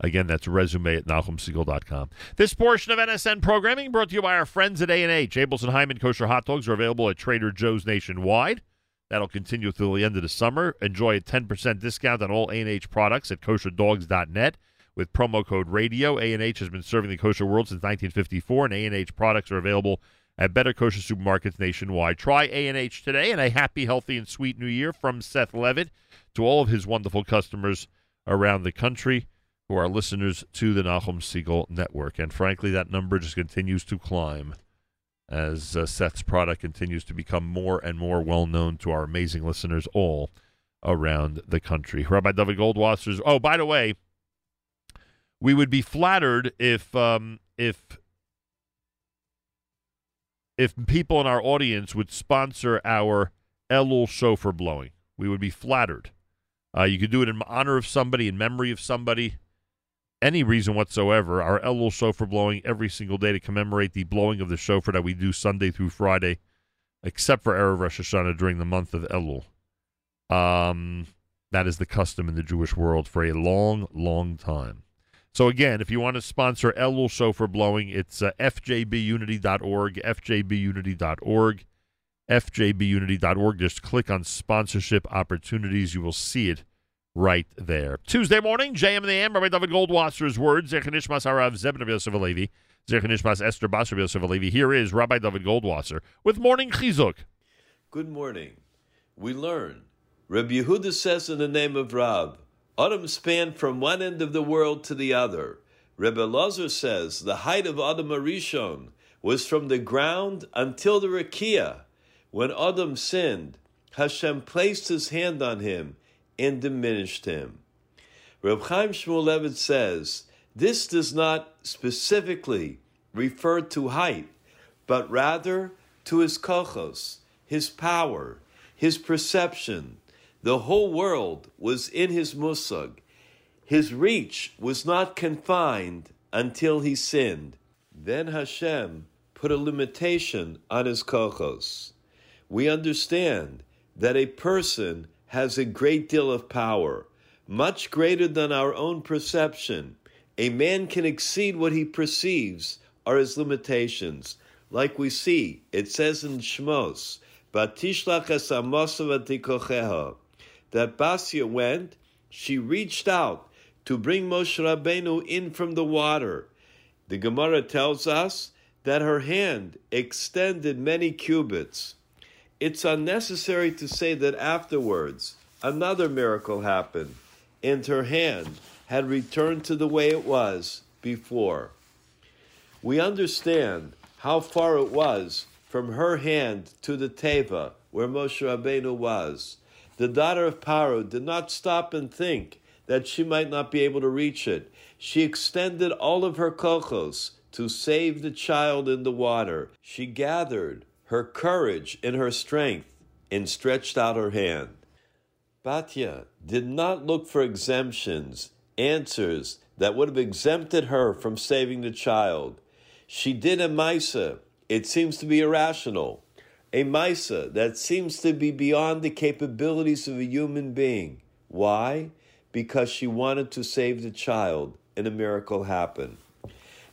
Again, that's resume at NachumSegal.com. This portion of NSN programming brought to you by our friends at A&H. Abeles and Heymann Kosher Hot Dogs are available at Trader Joe's nationwide. That'll continue through the end of the summer. Enjoy a 10% discount on all A&H products at kosherdogs.net with promo code radio. A&H has been serving the kosher world since 1954, and A&H products are available at better kosher supermarkets nationwide. Try A&H today, and a happy, healthy, and sweet new year from Seth Levitt to all of his wonderful customers around the country who are listeners to the Nachum Segal Network. And frankly, that number just continues to climb as uh, Seth's product continues to become more and more well known to our amazing listeners all around the country. Rabbi David Goldwasser's. Oh, by the way, we would be flattered if um, if if people in our audience would sponsor our Elul shofar blowing. We would be flattered. Uh, you could do it in honor of somebody, in memory of somebody, any reason whatsoever. Our Elul shofar blowing every single day to commemorate the blowing of the shofar that we do Sunday through Friday, except for Erev Rosh Hashanah during the month of Elul. Um, that is the custom in the Jewish world for a long, long time. So again, if you want to sponsor Elul Shofar Blowing, it's uh, fjbunity.org, fjbunity.org, fjbunity.org. Just click on sponsorship opportunities. You will see it right there. Tuesday morning, JM and the AM, Rabbi David Goldwasser's words, Zechanishmas Harav Zebn of Yosef Alevi, Zechanishmas Esther Basar Yosef Alevi. Here is Rabbi David Goldwasser with Morning Chizuk. Good morning. We learn. Rabbi Yehuda says in the name of Rab, Adam spanned from one end of the world to the other. Rebbe Lazar says the height of Adam Arishon was from the ground until the Rakia. When Adam sinned, Hashem placed his hand on him and diminished him. Reb Chaim Shmulevitz says this does not specifically refer to height, but rather to his kochos, his power, his perception. The whole world was in his musag. His reach was not confined until he sinned. Then Hashem put a limitation on his kochos. We understand that a person has a great deal of power, much greater than our own perception. A man can exceed what he perceives are his limitations. Like we see, it says in Shmos, Batishlach es that Basia went, she reached out to bring Moshe Rabbeinu in from the water. The Gemara tells us that her hand extended many cubits. It's unnecessary to say that afterwards another miracle happened, and her hand had returned to the way it was before. We understand how far it was from her hand to the Teva, where Moshe Rabbeinu was. The daughter of Paro did not stop and think that she might not be able to reach it. She extended all of her kochos to save the child in the water. She gathered her courage and her strength and stretched out her hand. Batya did not look for exemptions, answers that would have exempted her from saving the child. She did a Misa. It seems to be irrational. A Misa that seems to be beyond the capabilities of a human being. Why? Because she wanted to save the child, and a miracle happened.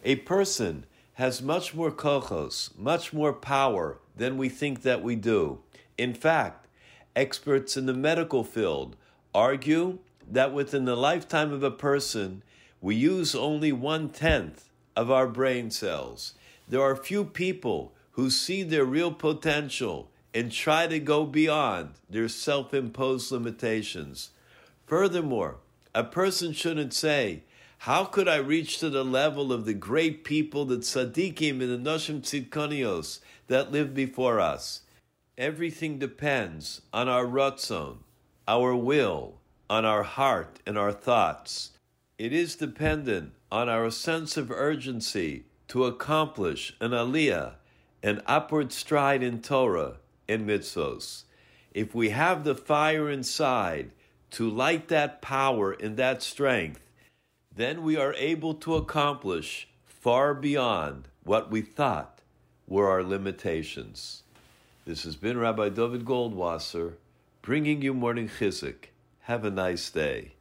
A person has much more kochos, much more power than we think that we do. In fact, experts in the medical field argue that within the lifetime of a person, we use only one tenth of our brain cells. There are few people who see their real potential and try to go beyond their self imposed limitations. Furthermore, a person shouldn't say, How could I reach to the level of the great people, the tzaddikim and the noshim tzidkonios that lived before us? Everything depends on our ratzon, our will, on our heart and our thoughts. It is dependent on our sense of urgency to accomplish an aliyah, an upward stride in Torah and mitzvos. If we have the fire inside to light that power and that strength, then we are able to accomplish far beyond what we thought were our limitations. This has been Rabbi David Goldwasser bringing you morning chizuk. Have a nice day.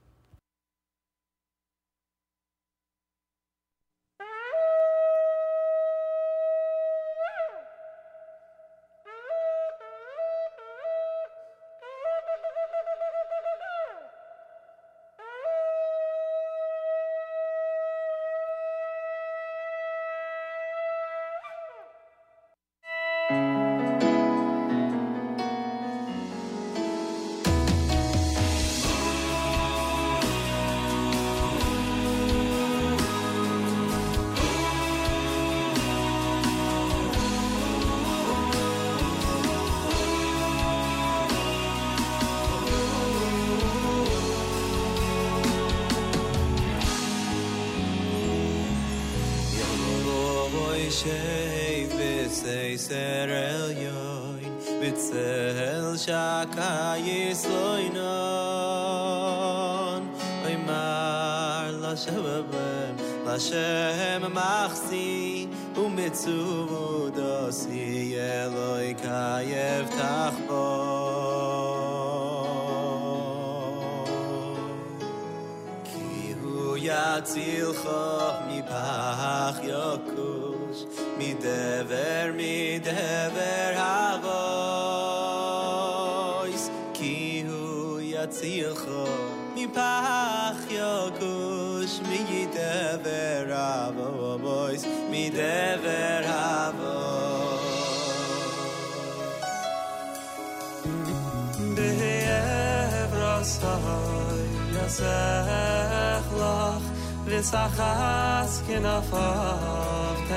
enough of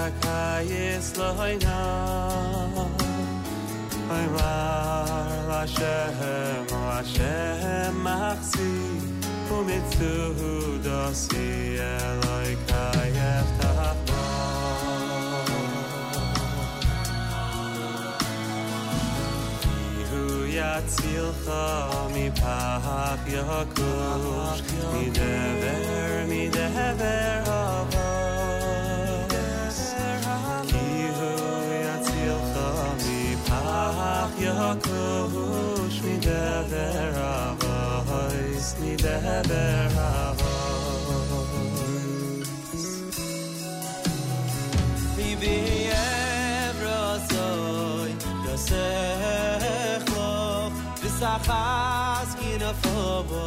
B'tzehel shakayis loina Oymar Lashem Lashem machsi Umitzu dosi Eloi kayev tachbo Ihu yatzilcha mi pach yakush kohosh mi dever avos mi dever avos mi vi evrosoy dasekhlo visachas kinafobo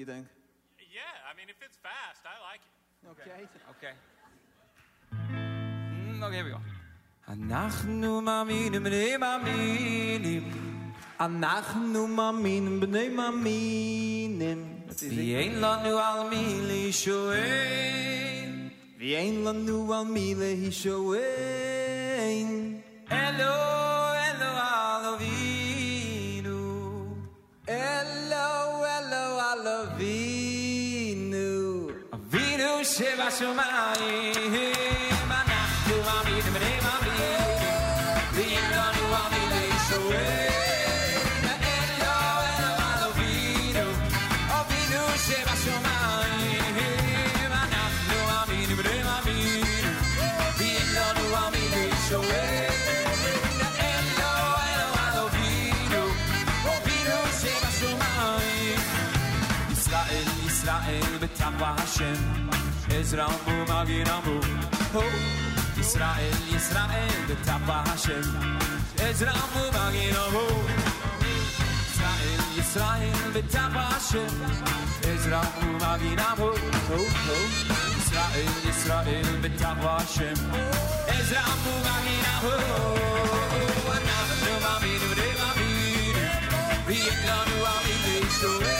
you think? Yeah, I mean, if it's fast, I like it. Okay. Okay. Mm, okay, here we go. אנחנו מאמינים בני מאמינים אנחנו מאמינים בני מאמינים ואין לנו על מי להישוען ואין לנו על מי להישוען אלו se va a asomar. עזרא ומגן עמו. הו, ישראל, ישראל בטבע השם, עזרא ומגן עמו. ישראל, ישראל בטבע השם, עזרא ומגן עמו. הו, הו, ישראל, ישראל בטבע השם, עזרא ומגן עמו. אנחנו מאמינים ומאמינים, ויש לנו עמים לישראל.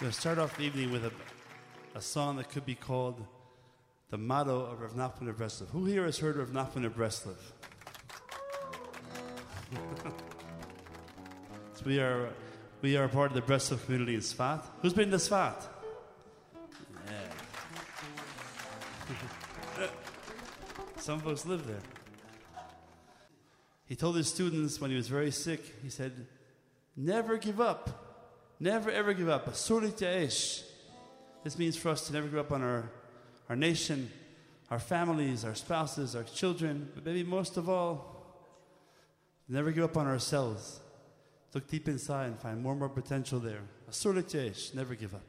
Going to start off the evening with a, a song that could be called the motto of Rav Nachman of Breslov. Who here has heard of Nachman of Breslov? so we are we are part of the Breslov community in Tzfat. Who's been to Tzfat? Yeah. Some folks live there. He told his students when he was very sick, he said, Never give up. Never ever give up. Basurit Yaesh. This means for us to never give up on our, our nation, our families, our spouses, our children, but maybe most of all, never give up on ourselves. Look deep inside and find more and more potential there. Basurit Yaesh. Never give up.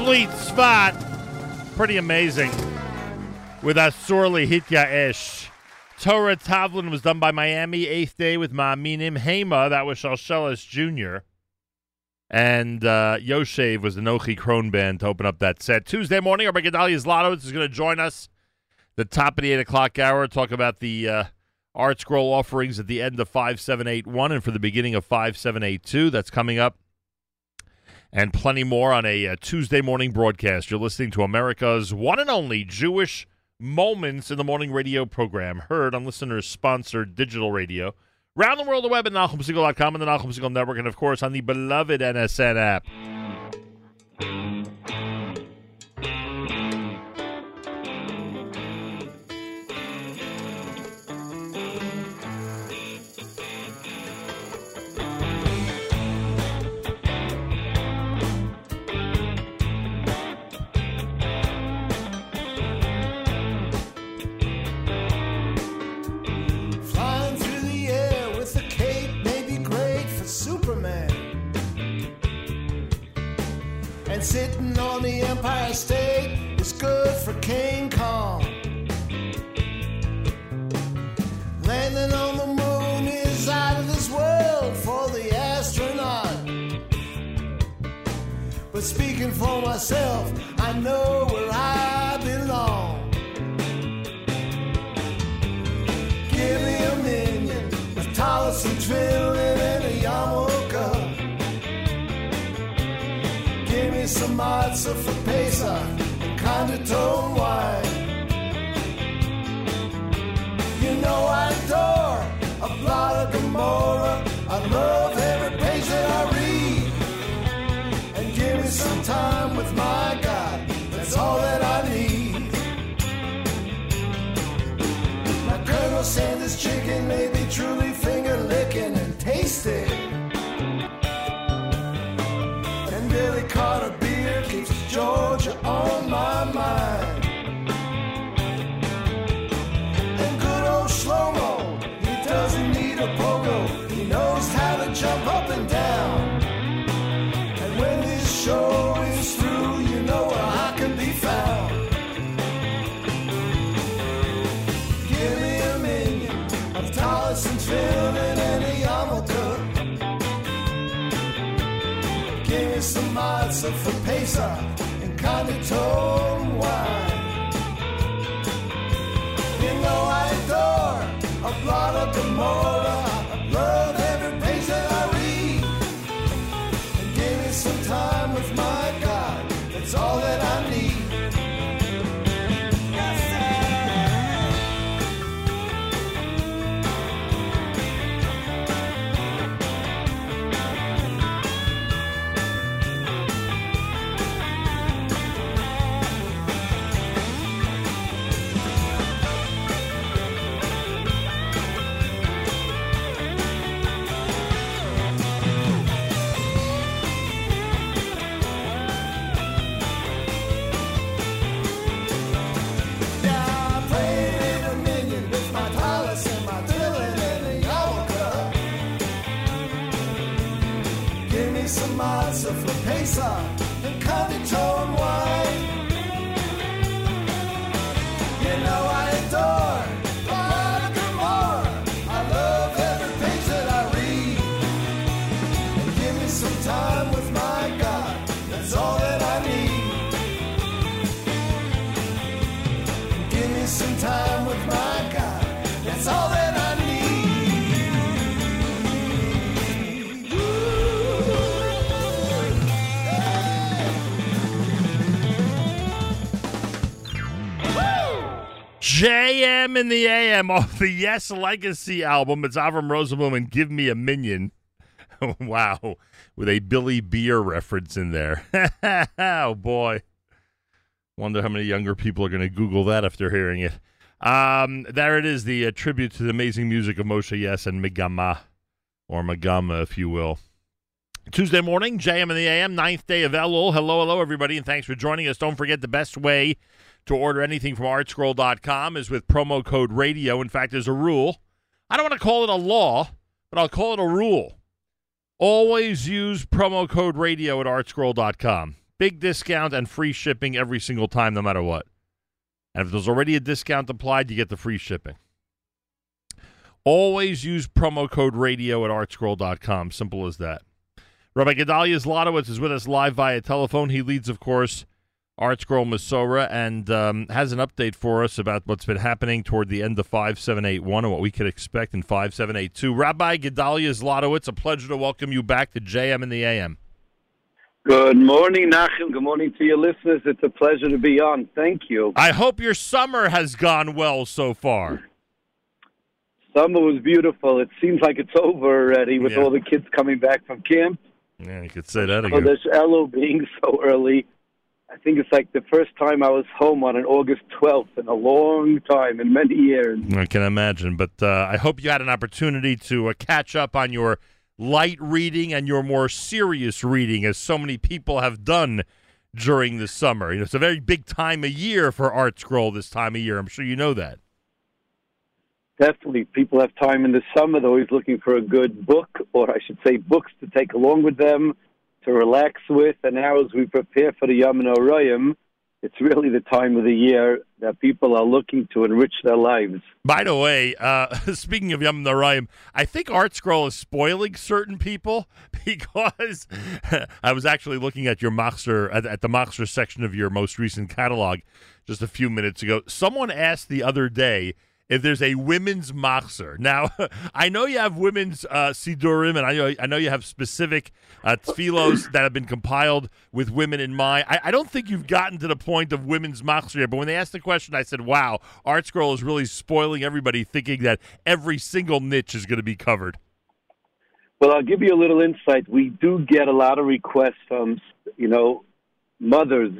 Simply Tzfat. Pretty amazing. With Asurli Hitya Ish. Torah Tavlin was done by Miami. Eighth Day with Ma'aminim. Hema, that was Shalshelis Jr. And uh, Yoshev was the Nochi Krohn band to open up that set. Tuesday morning, our Gedalia Zlotowitz is going to join us the top of the 8 o'clock hour. Talk about the uh, ArtScroll offerings at the end of 5781 and for the beginning of 5782. That's coming up. And plenty more on a uh, Tuesday morning broadcast. You're listening to America's one and only Jewish Moments in the Morning radio program, heard on listeners sponsored digital radio. Round the world, the web at NachumSegal.com and the Nachum Segal Network, and of course on the beloved NSN app. Empire State is good for King Kong. Landing on the moon is out of this world for the astronaut. But speaking for myself, I know where I belong. Give me a minyan with Talos and Some matzah for and conditone wine. You know I adore a blot of Gemara. I love every page that I read. And give me some time with my God. That's all that I need. My Colonel Sanders chicken may wine. You know I adore a of. I JM in the AM off the Yess Legacy album. It's Avram Rosenblum and Give Me a Minyan. wow. With a Billy Beer reference in there. oh, boy. Wonder how many younger people are going to Google that after hearing it. Um, there it is, the uh, tribute to the amazing music of Moshe Yess and Megama, or Megama, if you will. Tuesday morning, JM in the AM, ninth day of Elul. Hello, hello, everybody, and thanks for joining us. Don't forget the best way to order anything from artscroll.com is with promo code radio. In fact, there's a rule. I don't want to call it a law, but I'll call it a rule. Always use promo code radio at artscroll.com. Big discount and free shipping every single time, no matter what. And if there's already a discount applied, you get the free shipping. Always use promo code radio at artscroll.com. Simple as that. Rabbi Gedalia Zlotowitz is with us live via telephone. He leads, of course, ArtScroll Mesorah and um, has an update for us about what's been happening toward the end of 5781 and what we could expect in 5782. Rabbi Gedalia Zlotowitz, a pleasure to welcome you back to JM in the AM. Good morning, Nachum. Good morning to your listeners. It's a pleasure to be on. Thank you. I hope your summer has gone well so far. Summer was beautiful. It seems like it's over already with Yeah. all the kids coming back from camp. Yeah, you could say that Oh, again. this Elul being so early. I think it's like the first time I was home on an August 12th in a long time, in many years. I can imagine, but uh, I hope you had an opportunity to uh, catch up on your light reading and your more serious reading, as so many people have done during the summer. You know, it's a very big time of year for ArtScroll this time of year. I'm sure you know that. Definitely, people have time in the summer. They're always looking for a good book, or I should say, books to take along with them, to relax with. And now, as we prepare for the Yom Noraim, it's really the time of the year that people are looking to enrich their lives. By the way, uh, speaking of Yom Narayim, I think ArtScroll is spoiling certain people because I was actually looking at your Machzer, at, at the Machzer section of your most recent catalog just a few minutes ago. Someone asked the other day if there's a women's Machzer. Now, I know you have women's uh, Sidurim, and I know, I know you have specific uh, tefillos that have been compiled with women in mind. I, I don't think you've gotten to the point of women's Machzer yet, but when they asked the question, I said, wow, ArtScroll is really spoiling everybody thinking that every single niche is going to be covered. Well, I'll give you a little insight. We do get a lot of requests from, you know, mothers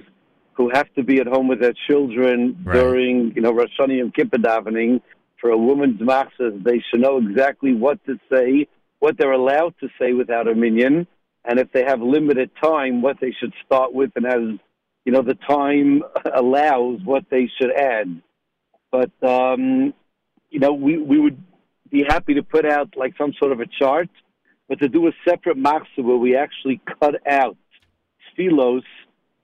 who have to be at home with their children during, you know, Rosh Hashanah and Kippur davening for a woman's machzor. They should know exactly what to say, what they're allowed to say without a minyan, and if they have limited time, what they should start with, and as you know, the time allows, what they should add. But um, you know, we we would be happy to put out like some sort of a chart, but to do a separate machzor where we actually cut out tefillos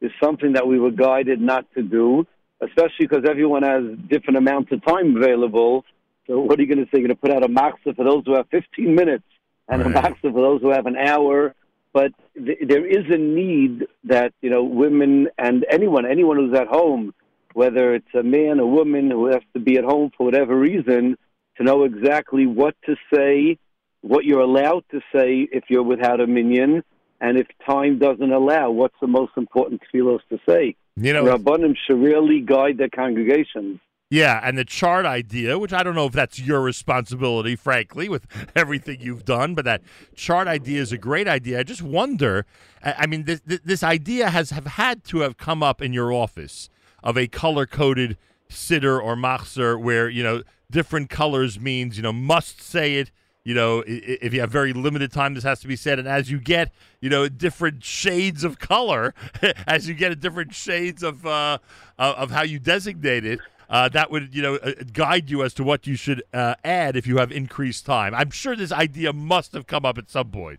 is something that we were guided not to do, especially because everyone has different amounts of time available. So what are you going to say? You're going to put out a machzor for those who have 15 minutes and a machzor for those who have an hour. But th- there is a need that you know women and anyone, anyone who's at home, whether it's a man, or a woman who has to be at home for whatever reason, to know exactly what to say, what you're allowed to say if you're without a minyan, and if time doesn't allow, what's the most important tefillos to say. You know- Rabbanim should really guide their congregations. Yeah, and the chart idea, which I don't know if that's your responsibility, frankly, with everything you've done, but that chart idea is a great idea. I just wonder. I mean, this this this idea has have had to have come up in your office of a color coded siddur or machzer, where you know different colors means you know must say it. You know, if you have very limited time, this has to be said. And as you get, you know, different shades of color, as you get different shades of uh, of how you designate it, uh, that would you know uh, guide you as to what you should uh, add if you have increased time. I'm sure this idea must have come up at some point.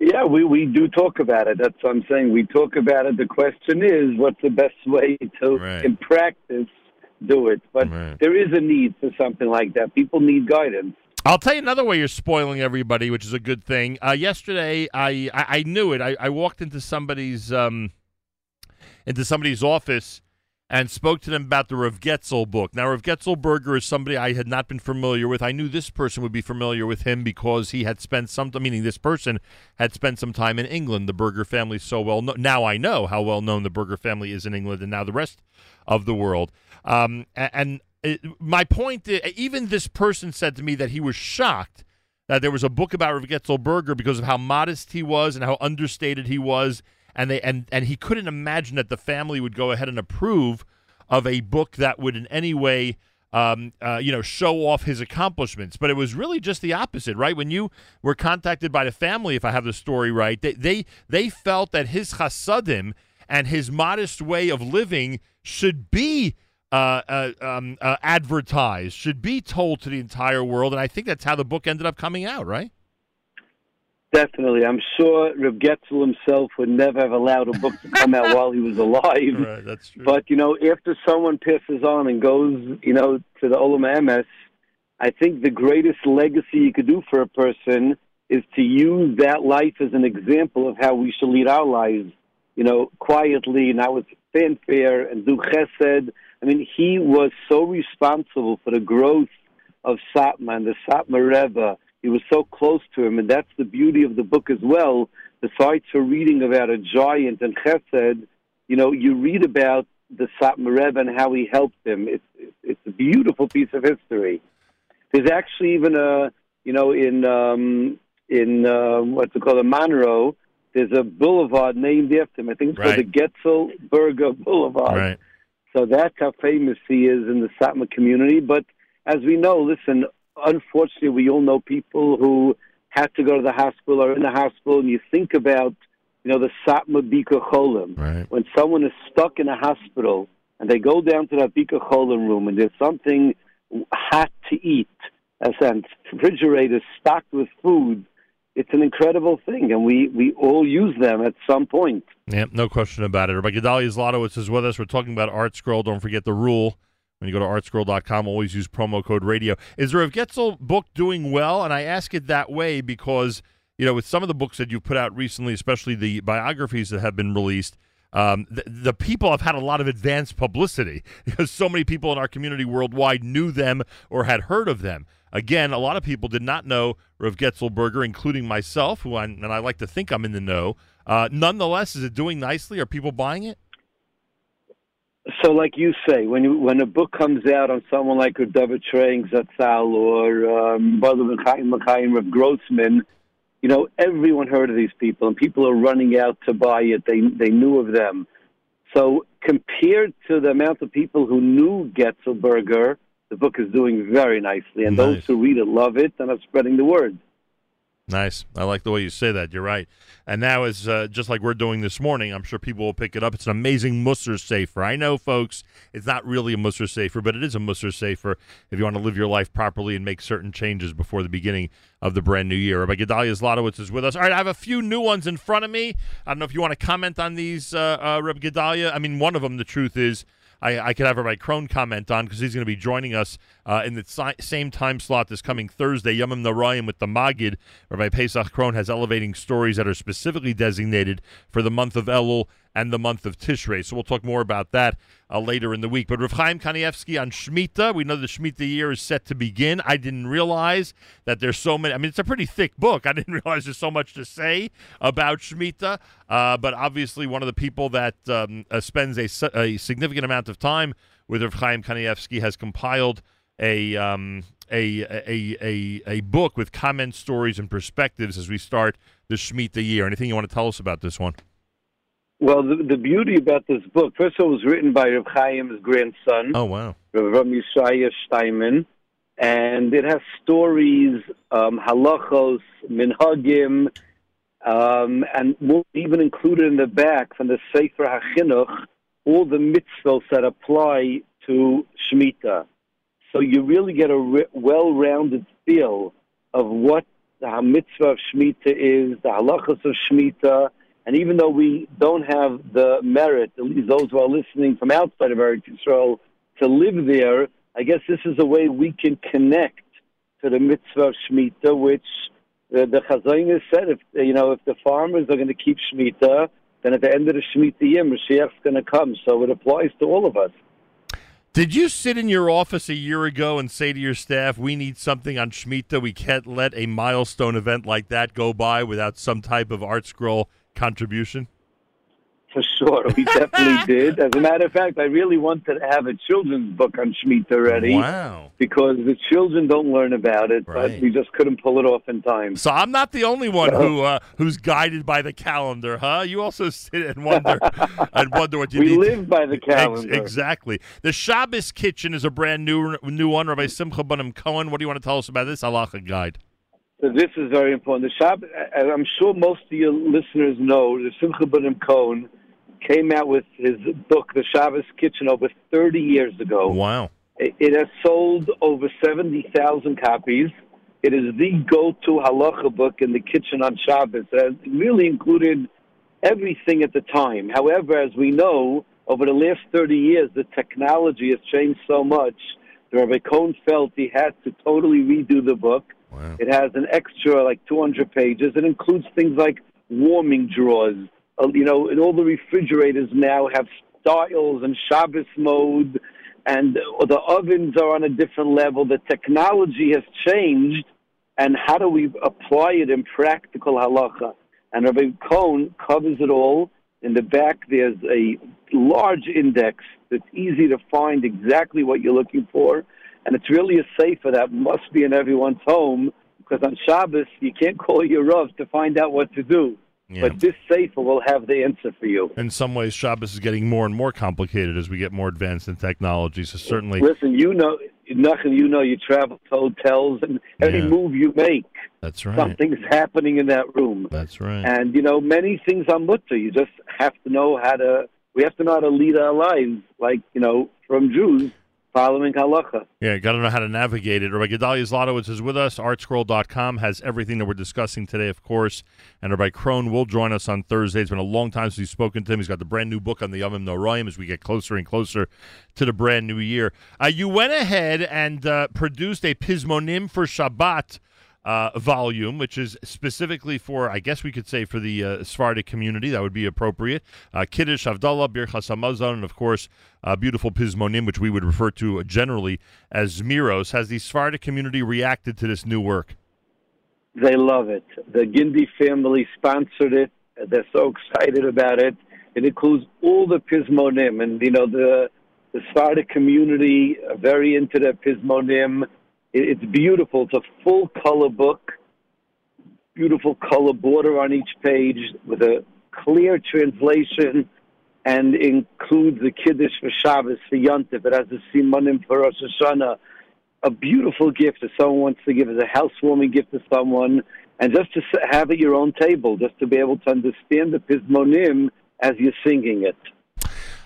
Yeah, we, we do talk about it. That's what I'm saying. We talk about it. The question is, what's the best way to, Right. in practice, do it? But there is a need for something like that. People need guidance. I'll tell you another way you're spoiling everybody, which is a good thing. Uh, yesterday, I, I I knew it. I, I walked into somebody's um into somebody's office and spoke to them about the Rav Getzel book. Now, Rav Getzel Berger is somebody I had not been familiar with. I knew this person would be familiar with him because he had spent some, meaning this person had spent some time in England. The Berger family so well known. Now I know how well known the Berger family is in England and now the rest of the world. Um, a- and my point, even this person said to me that he was shocked that there was a book about Getzel Berger because of how modest he was and how understated he was, and they and and he couldn't imagine that the family would go ahead and approve of a book that would in any way. Um, uh, you know, show off his accomplishments, but it was really just the opposite, right? When you were contacted by the family, if I have the story right, they they, they felt that his chasadim and his modest way of living should be uh, uh, um, uh, advertised, should be told to the entire world, and I think that's how the book ended up coming out, right? Definitely. I'm sure Reb Getzel himself would never have allowed a book to come out while he was alive. Right, that's true. But, you know, after someone passes on and goes, you know, to the Olam Emes, I think the greatest legacy you could do for a person is to use that life as an example of how we should lead our lives, you know, quietly, not with fanfare and do chesed. I mean, he was so responsible for the growth of Satmar and the Satmar Rebbe. He was so close to him, and that's the beauty of the book as well. Besides for reading about a giant and chesed, you know, you read about the Satmar Rebbe and how he helped him. It's, it's, a beautiful piece of history. There's actually even a, you know, in um, in uh, what's it called, a Monroe. There's a boulevard named after him. I think it's called the Getzel Berger Boulevard. Right. So that's how famous he is in the Satmar community. But as we know, listen, unfortunately, we all know people who had to go to the hospital or in the hospital, and you think about, you know, the Satmar Bikur Cholim. Right. When someone is stuck in a hospital and they go down to that Bikur Cholim room and there's something hot to eat, as and refrigerators stocked with food, it's an incredible thing, and we, we all use them at some point. Yeah, no question about it. Rabbi Gedalia Zlotowitz is with us. We're talking about ArtScroll. Don't forget the rule. When you go to artscroll.com, always use promo code radio. Is Rav Getzel book doing well? And I ask it that way because, you know, with some of the books that you've put out recently, especially the biographies that have been released, um, the, the people have had a lot of advanced publicity because so many people in our community worldwide knew them or had heard of them. Again, a lot of people did not know Rav Getzel Berger, including myself, who I, and I like to think I'm in the know. Uh, nonetheless, is it doing nicely? Are people buying it? So, like you say, when you, when a book comes out on someone like David Trenk Zatzal or um, Brother Chaim Chaim Rav Grossman, you know, everyone heard of these people, and people are running out to buy it. They they knew of them. So, compared to the amount of people who knew Getzel Berger, the book is doing very nicely, and those who read it love it and are spreading the word. Nice. I like the way you say that. You're right. And now, is uh, just like we're doing this morning, I'm sure people will pick it up. It's an amazing Musser Sefer. I know, folks, it's not really a Musser Sefer, but it is a Musser Sefer if you want to live your life properly and make certain changes before the beginning of the brand new year. Rabbi Gedalia Zlotowitz is with us. All right, I have a few new ones in front of me. I don't know if you want to comment on these, uh, uh, Rabbi Gedalia. I mean, one of them, the truth is, I, I could have Rabbi Krohn comment on because he's going to be joining us uh, in the si- same time slot this coming Thursday, Yomim Narayim with the Magid. Rabbi Pesach Krohn has elevating stories that are specifically designated for the month of Elul and the month of Tishrei. So we'll talk more about that uh, later in the week. But Rav Chaim Kanievsky on Shemitah, we know the Shemitah year is set to begin. I didn't realize that there's so many. I mean, it's a pretty thick book. I didn't realize there's so much to say about Shemitah. Uh, but obviously, one of the people that um, uh, spends a, a significant amount of time with Rav Chaim Kanievsky has compiled a um, a, a a a book with comments, stories, and perspectives as we start the Shemitah year. Anything you want to tell us about this one? Well, the, the beauty about this book, first of all, it was written by Rav Chaim's grandson. Oh wow! Rav Yishaya Steinman, and it has stories, um, halachos, minhagim, um, and even included in the back from the Sefer HaChinuch all the mitzvahs that apply to Shemitah. So you really get a re- well-rounded feel of what the mitzvah of Shemitah is, the halachos of Shemitah, and even though we don't have the merit, at least those who are listening from outside of Eretz Yisrael, to live there, I guess this is a way we can connect to the mitzvah of Shemitah, which the, the Chazon said, if you know, if the farmers are going to keep Shemitah, then at the end of the Shemitah year, Mashiach's going to come. So it applies to all of us. Did you sit in your office a year ago and say to your staff, "We need something on Shemitah. We can't let a milestone event like that go by without some type of ArtScroll contribution"? For sure, we definitely did. As a matter of fact, I really wanted to have a children's book on Shemitah already. Wow. Because the children don't learn about it, Right. but we just couldn't pull it off in time. So I'm not the only one who uh, who's guided by the calendar, huh? You also sit and wonder and wonder what you do. We need. live by the Ex- calendar. exactly. The Shabbos Kitchen is a brand new new one. Rabbi Simcha Bunim Cohen. What do you want to tell us about this halacha guide? This is very important. The Shabbos, as I'm sure most of your listeners know, the Simcha Bunim Cohen came out with his book, The Shabbos Kitchen, over 30 years ago. Wow. It, has sold over 70,000 copies. It is the go-to halacha book in the kitchen on Shabbos. It really included everything at the time. However, as we know, over the last 30 years, the technology has changed so much. that Rabbi Cohn felt he had to totally redo the book. It has an extra like 200 pages. It includes things like warming drawers. Uh, you know, and all the refrigerators now have styles and Shabbos mode, and the ovens are on a different level. The technology has changed, and how do we apply it in practical halacha? And Rabbi Cohn covers it all. In the back, there's a large index that's easy to find exactly what you're looking for. And it's really a sefer that must be in everyone's home because on Shabbos, you can't call your Rav to find out what to do. Yeah. But this sefer will have the answer for you. In some ways, Shabbos is getting more and more complicated as we get more advanced in technology. So certainly, Listen, you know, nothing. You know, you travel to hotels, and any Yeah. move you make, that's right. something's happening in that room. That's right. And you know, many things are mutter. You just have to know how to. We have to know how to lead our lives, like you know, from Jews following halacha. Yeah, got to know how to navigate it. Rabbi Gedalia Zlotowitz is with us. Artscroll.com has everything that we're discussing today, of course. And Rabbi Krohn will join us on Thursday. It's been a long time since we've spoken to him. He's got the brand new book on the Yomim Noraim as we get closer and closer to the brand new year. Uh, you went ahead and uh, produced a Pismonim for Shabbat uh, volume, which is specifically for, I guess we could say, for the uh, Sephardic community. That would be appropriate. Uh, Kiddush, Havdalah, Birchas Hamazon, and of course, uh, beautiful Pismonim, which we would refer to generally as Zmiros. Has the Sephardic community reacted to this new work? They love it. The Gindi family sponsored it. They're so excited about it. It includes all the Pismonim, and you know the the Sephardic community are very into the Pismonim. It, it's beautiful. It's a full color book, beautiful color border on each page with a clear translation, and includes the Kiddush for Shabbos for Yontif. It has the Simonim for Rosh Hashanah a beautiful gift if someone wants to give as a housewarming gift to someone, and just to have at your own table, just to be able to understand the pismonim as you're singing it.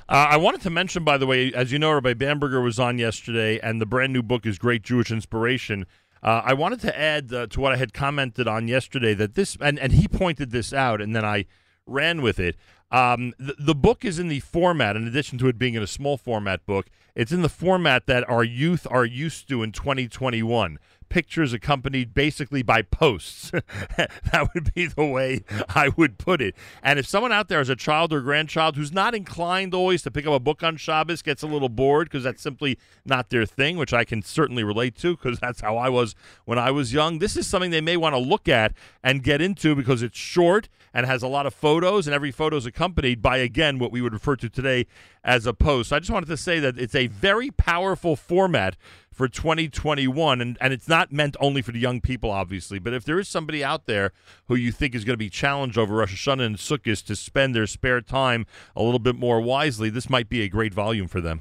Uh, I wanted to mention, by the way, as you know, Rabbi Bamberger was on yesterday, and the brand new book is Great Jewish Inspiration. Uh, I wanted to add uh, to what I had commented on yesterday that this, and, and he pointed this out, and then I ran with it. Um, the, the book is in the format, in addition to it being in a small format book, it's in the format that our youth are used to in 2021. Pictures accompanied basically by posts. that would be the way I would put it. And if someone out there is a child or grandchild who's not inclined always to pick up a book on Shabbos, gets a little bored because that's simply not their thing, which I can certainly relate to because that's how I was when I was young, this is something they may want to look at and get into because it's short and has a lot of photos, and every photo is accompanied by, again, what we would refer to today as a post. So I just wanted to say that it's a very powerful format for 2021, and, and it's not meant only for the young people, obviously. But if there is somebody out there who you think is going to be challenged over Rosh Hashanah and Sukkot to spend their spare time a little bit more wisely, this might be a great volume for them.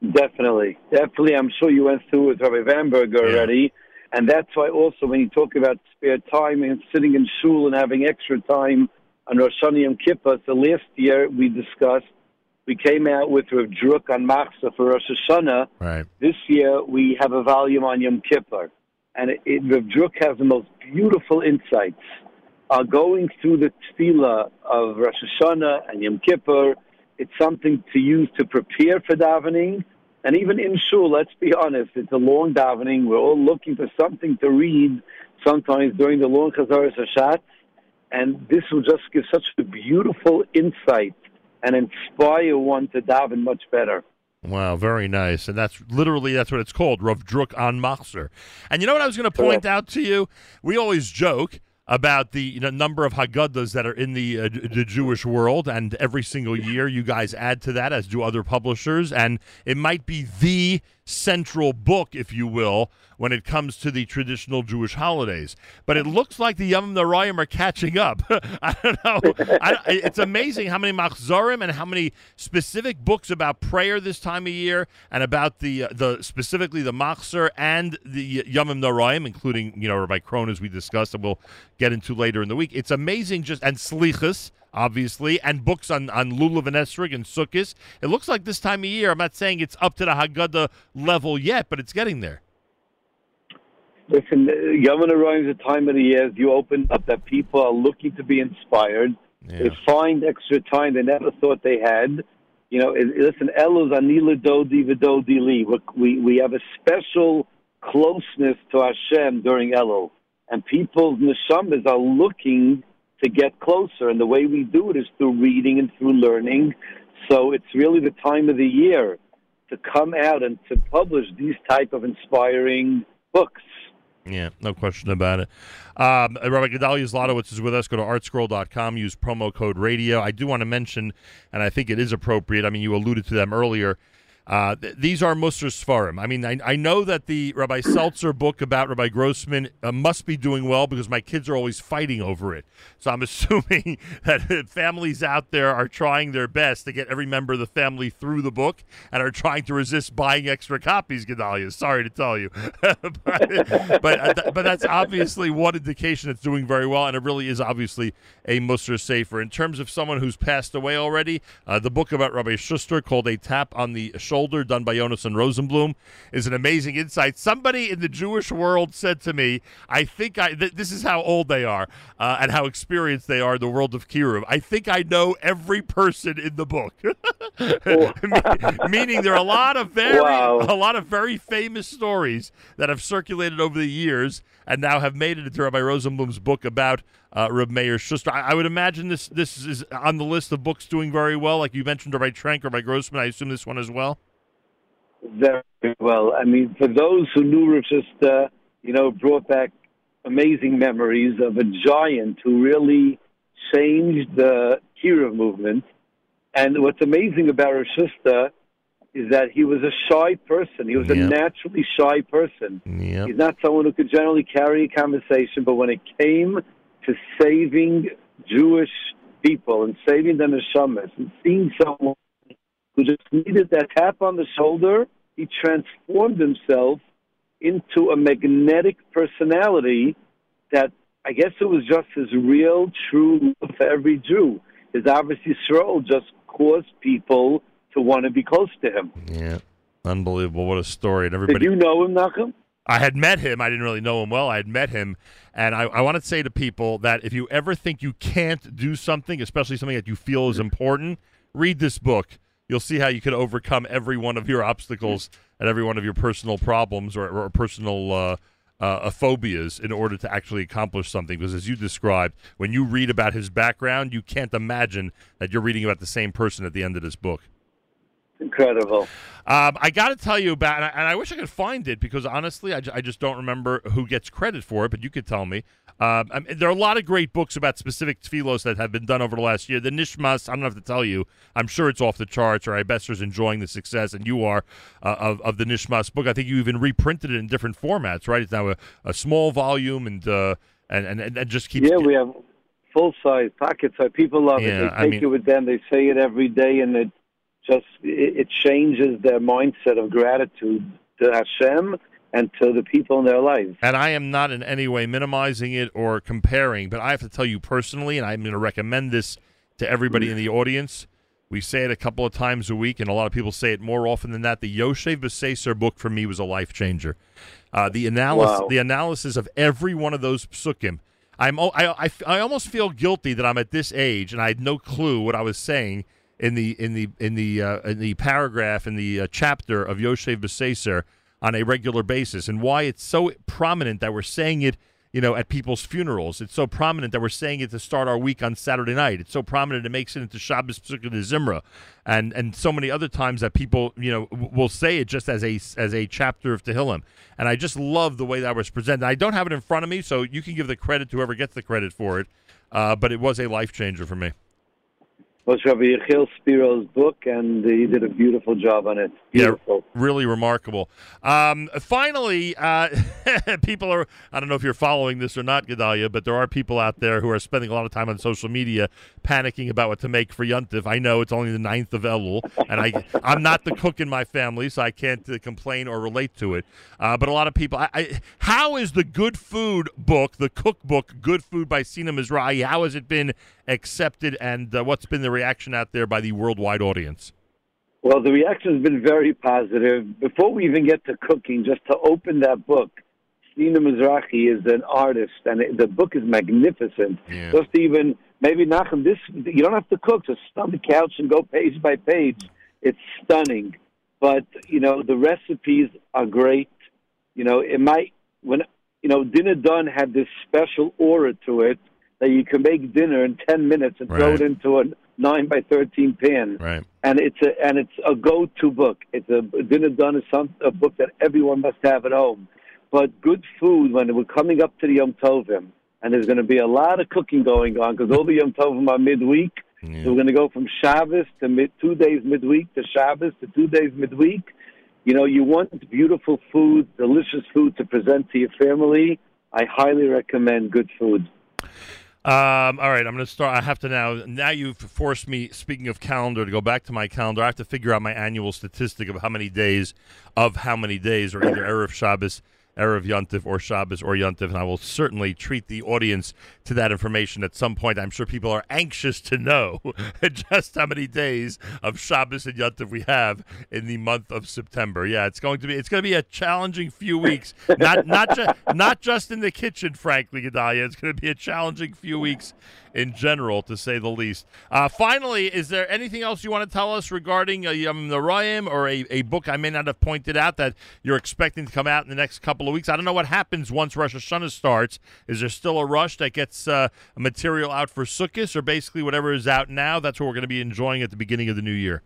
Definitely, definitely. I'm sure you went through with Rabbi Vanberg already, and that's why also when you talk about spare time and sitting in shul and having extra time on Rosh Hashanah and Kippur. So last year we discussed, we came out with Rav Druk on Machzah for Rosh Hashanah. Right. This year we have a volume on Yom Kippur, and it, it, Rav Druk has the most beautiful insights. Uh, going through the tefillah of Rosh Hashanah and Yom Kippur, it's something to use to prepare for davening. And even in shul, let's be honest, it's a long davening. We're all looking for something to read sometimes during the long Chazaras Hashatz. And this will just give such a beautiful insight and inspire one to daven much better. Wow, very nice. And that's literally that's what it's called, Rav Druk on Machzer. And you know what I was going to point out to you? We always joke about the you know, number of Haggadahs that are in the uh, the Jewish world, and every single year you guys add to that, as do other publishers, and it might be the central book, if you will, when it comes to the traditional Jewish holidays. But it looks like the Yom Narayim are catching up. I don't know. I, it's amazing how many machzorim and how many specific books about prayer this time of year, and about the uh, the specifically the machzor and the Yom Narayim, including you know Rabbi Krohn as we discussed, and we'll get into later in the week. It's amazing, just and slichas obviously, and books on, on Lulav and Esrig and Sukkot. It looks like this time of year, I'm not saying it's up to the Haggadah level yet, but it's getting there. Listen, uh, Yom Ryan is a time of the year as you open up that people are looking to be inspired. They find extra time they never thought they had. You know, it, listen, Elos Anila Dodi Vidodi Li. We we have a special closeness to Hashem during Elul, and people's neshamas are looking to get closer, and the way we do it is through reading and through learning. So it's really the time of the year to come out and to publish these type of inspiring books. Yeah, no question about it. Um, Rabbi Gedalia Zlotowitz is with us. Go to artscroll.com, use promo code radio. I do want to mention, and I think it is appropriate, I mean, you alluded to them earlier. Uh, th- these are Musar Sfarim. I mean, I, I know that the Rabbi Seltzer book about Rabbi Grossman uh, must be doing well because my kids are always fighting over it. So I'm assuming that families out there are trying their best to get every member of the family through the book and are trying to resist buying extra copies, Gedalia. Sorry to tell you. but, but, uh, th- but that's obviously one indication it's doing very well, and it really is obviously a Musar Sefer. In terms of someone who's passed away already, uh, the book about Rabbi Schuster called A Tap on the Shoulder, done by Jonas and Rosenblum, is an amazing insight. Somebody in the Jewish world said to me, I think I, th- this is how old they are uh, and how experienced they are in the world of Kiruv. I think I know every person in the book. Me- Meaning there are a lot of very, Wow. a lot of very famous stories that have circulated over the years and now have made it into Rabbi Rosenblum's book about uh, Reb Meir Schuster. I, I would imagine this this is on the list of books doing very well. Like you mentioned, Rabbi Trenk, Rabbi Grossman. I assume this one as well. Very well. I mean, for those who knew Rav Schuster, you know, brought back amazing memories of a giant who really changed the Kiruv movement. And what's amazing about Schuster is that he was a shy person. He was a naturally shy person. Yep. He's not someone who could generally carry a conversation, but when it came to saving Jewish people and saving them the neshamas and seeing someone who just needed that tap on the shoulder, he transformed himself into a magnetic personality that I guess it was just his real, true love for every Jew. His Ahavas Yisrael just caused people to want to be close to him. Yeah, unbelievable! What a story! And Did everybody. you know him, Nachum? I had met him. I didn't really know him well. I had met him, and I, I want to say to people that if you ever think you can't do something, especially something that you feel is important, read this book. You'll see how you can overcome every one of your obstacles and every one of your personal problems or, or personal uh, uh, phobias in order to actually accomplish something. Because as you described, when you read about his background, you can't imagine that you're reading about the same person at the end of this book. Incredible. Um, I got to tell you about, and I, and I wish I could find it because honestly, I, just don't remember who gets credit for it. But you could tell me. Um, I mean, there are a lot of great books about specific tefillos that have been done over the last year. The Nishmas, I don't have to tell you. I'm sure it's off the charts. Or Ibester's enjoying the success, and you are uh, of of the Nishmas book. I think you even reprinted it in different formats. Right? It's now a, a small volume, and uh, and, and and just keeps. Yeah, we have full size pockets. So people love Yeah, it. They I take mean- it with them. They say it every day, and it just it, it changes their mindset of gratitude to Hashem and to the people in their lives. And I am not in any way minimizing it or comparing, but I have to tell you personally, and I'm going to recommend this to everybody in the audience. We say it a couple of times a week, and a lot of people say it more often than that. The Yoshe Beseser book for me was a life changer. Uh, the analysis, Wow. the analysis of every one of those psukim. I'm, I, I, I almost feel guilty that I'm at this age and I had no clue what I was saying in the in the in the uh, in the paragraph in the uh, chapter of Yoshe Beseser on a regular basis, and why it's so prominent that we're saying it, you know, at people's funerals. It's so prominent that we're saying it to start our week on Saturday night. It's so prominent it makes it into Shabbos Pesukah Zimra, and and so many other times that people, you know, w- will say it just as a as a chapter of Tehillim. And I just love the way that was presented. I don't have it in front of me, so you can give the credit to whoever gets the credit for it. Uh, but it was a life changer for me. Was Rabbi Yechiel Spiro's book, and he did a beautiful job on it. Beautiful. Yeah, really remarkable. Um, finally, uh, people are, I don't know if you're following this or not, Gedalia, but there are people out there who are spending a lot of time on social media panicking about what to make for Yuntif. I know it's only the 9th of Elul, and I, I'm not the cook in my family, so I can't uh, complain or relate to it. Uh, but a lot of people, I, I, how is the Good Food book, the cookbook, Good Food by Sina Mizrahi, how has it been accepted, and uh, what's been the reaction out there by the worldwide audience? Well, the reaction has been very positive. Before we even get to cooking, just to open that book, Sina Mizrahi is an artist, and it, the book is magnificent. Just even maybe Nachum, this you don't have to cook. Just sit on the couch and go page by page. It's stunning, but you know the recipes are great. You know it might when you know dinner done had this special aura to it that you can make dinner in ten minutes and throw it into a nine by thirteen pan Right. and it's a and it's a go-to book. It's a dinner done is some a book that everyone must have at home. But good food when we're coming up to the Yom Tovim, and there's going to be a lot of cooking going on because all the Yom Tovim are midweek. So we're going to go from Shabbos to mid, two days midweek to Shabbos to two days midweek. You know, you want beautiful food, delicious food to present to your family. I highly recommend good food. Um, all right, I'm going to start. I have to now. Now you've forced me. Speaking of calendar, to go back to my calendar, I have to figure out my annual statistic of how many days, of how many days, or either erev Shabbos, erev Yontif, or Shabbos or Yontif, and I will certainly treat the audience to that information at some point. I'm sure people are anxious to know just how many days of Shabbos and Yontif we have in the month of September. Yeah, it's going to be it's going to be a challenging few weeks. Not not just not just in the kitchen, frankly, Gedalia. It's going to be a challenging few weeks in general, to say the least. Uh, finally, is there anything else you want to tell us regarding uh, Yom Narayim or a, a book I may not have pointed out that you're expecting to come out in the next couple of weeks? I don't know what happens once Rosh Hashanah starts. Is there still a rush that gets uh, material out for Sukkot, or basically whatever is out now? That's what we're going to be enjoying at the beginning of the new year.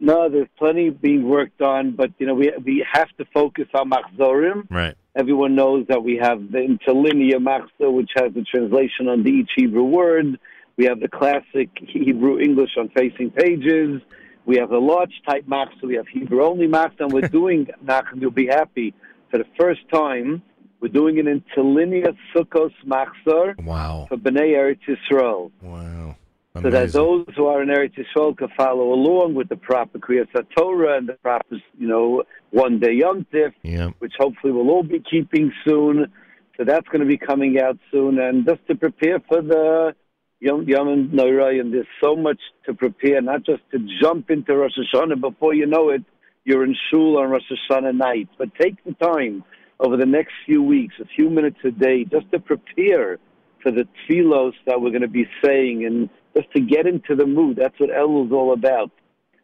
No, there's plenty being worked on, but you know we we have to focus on Machzorim. Right. Everyone knows that we have the interlinear Machzor, which has the translation on each Hebrew word. We have the classic Hebrew English on facing pages. We have the large type Machzor. We have Hebrew only Machzor, and we're doing Nachum. You'll be happy for the first time. We're doing an interlinear Sukkos Machzor wow. for Bnei Eretz Yisrael. Wow. So that those who are in Eretz Yisrael can follow along with the proper Kriyas Torah and the proper, you know, one day Yom Tif, Yeah. which hopefully we'll all be keeping soon. So that's going to be coming out soon, and just to prepare for the Yom Yom Noirayim, there's so much to prepare, not just to jump into Rosh Hashanah before you know it, you're in shul on Rosh Hashanah night, but take the time over the next few weeks, a few minutes a day, just to prepare for the tefillos that we're going to be saying and just to get into the mood. That's what Elul is all about.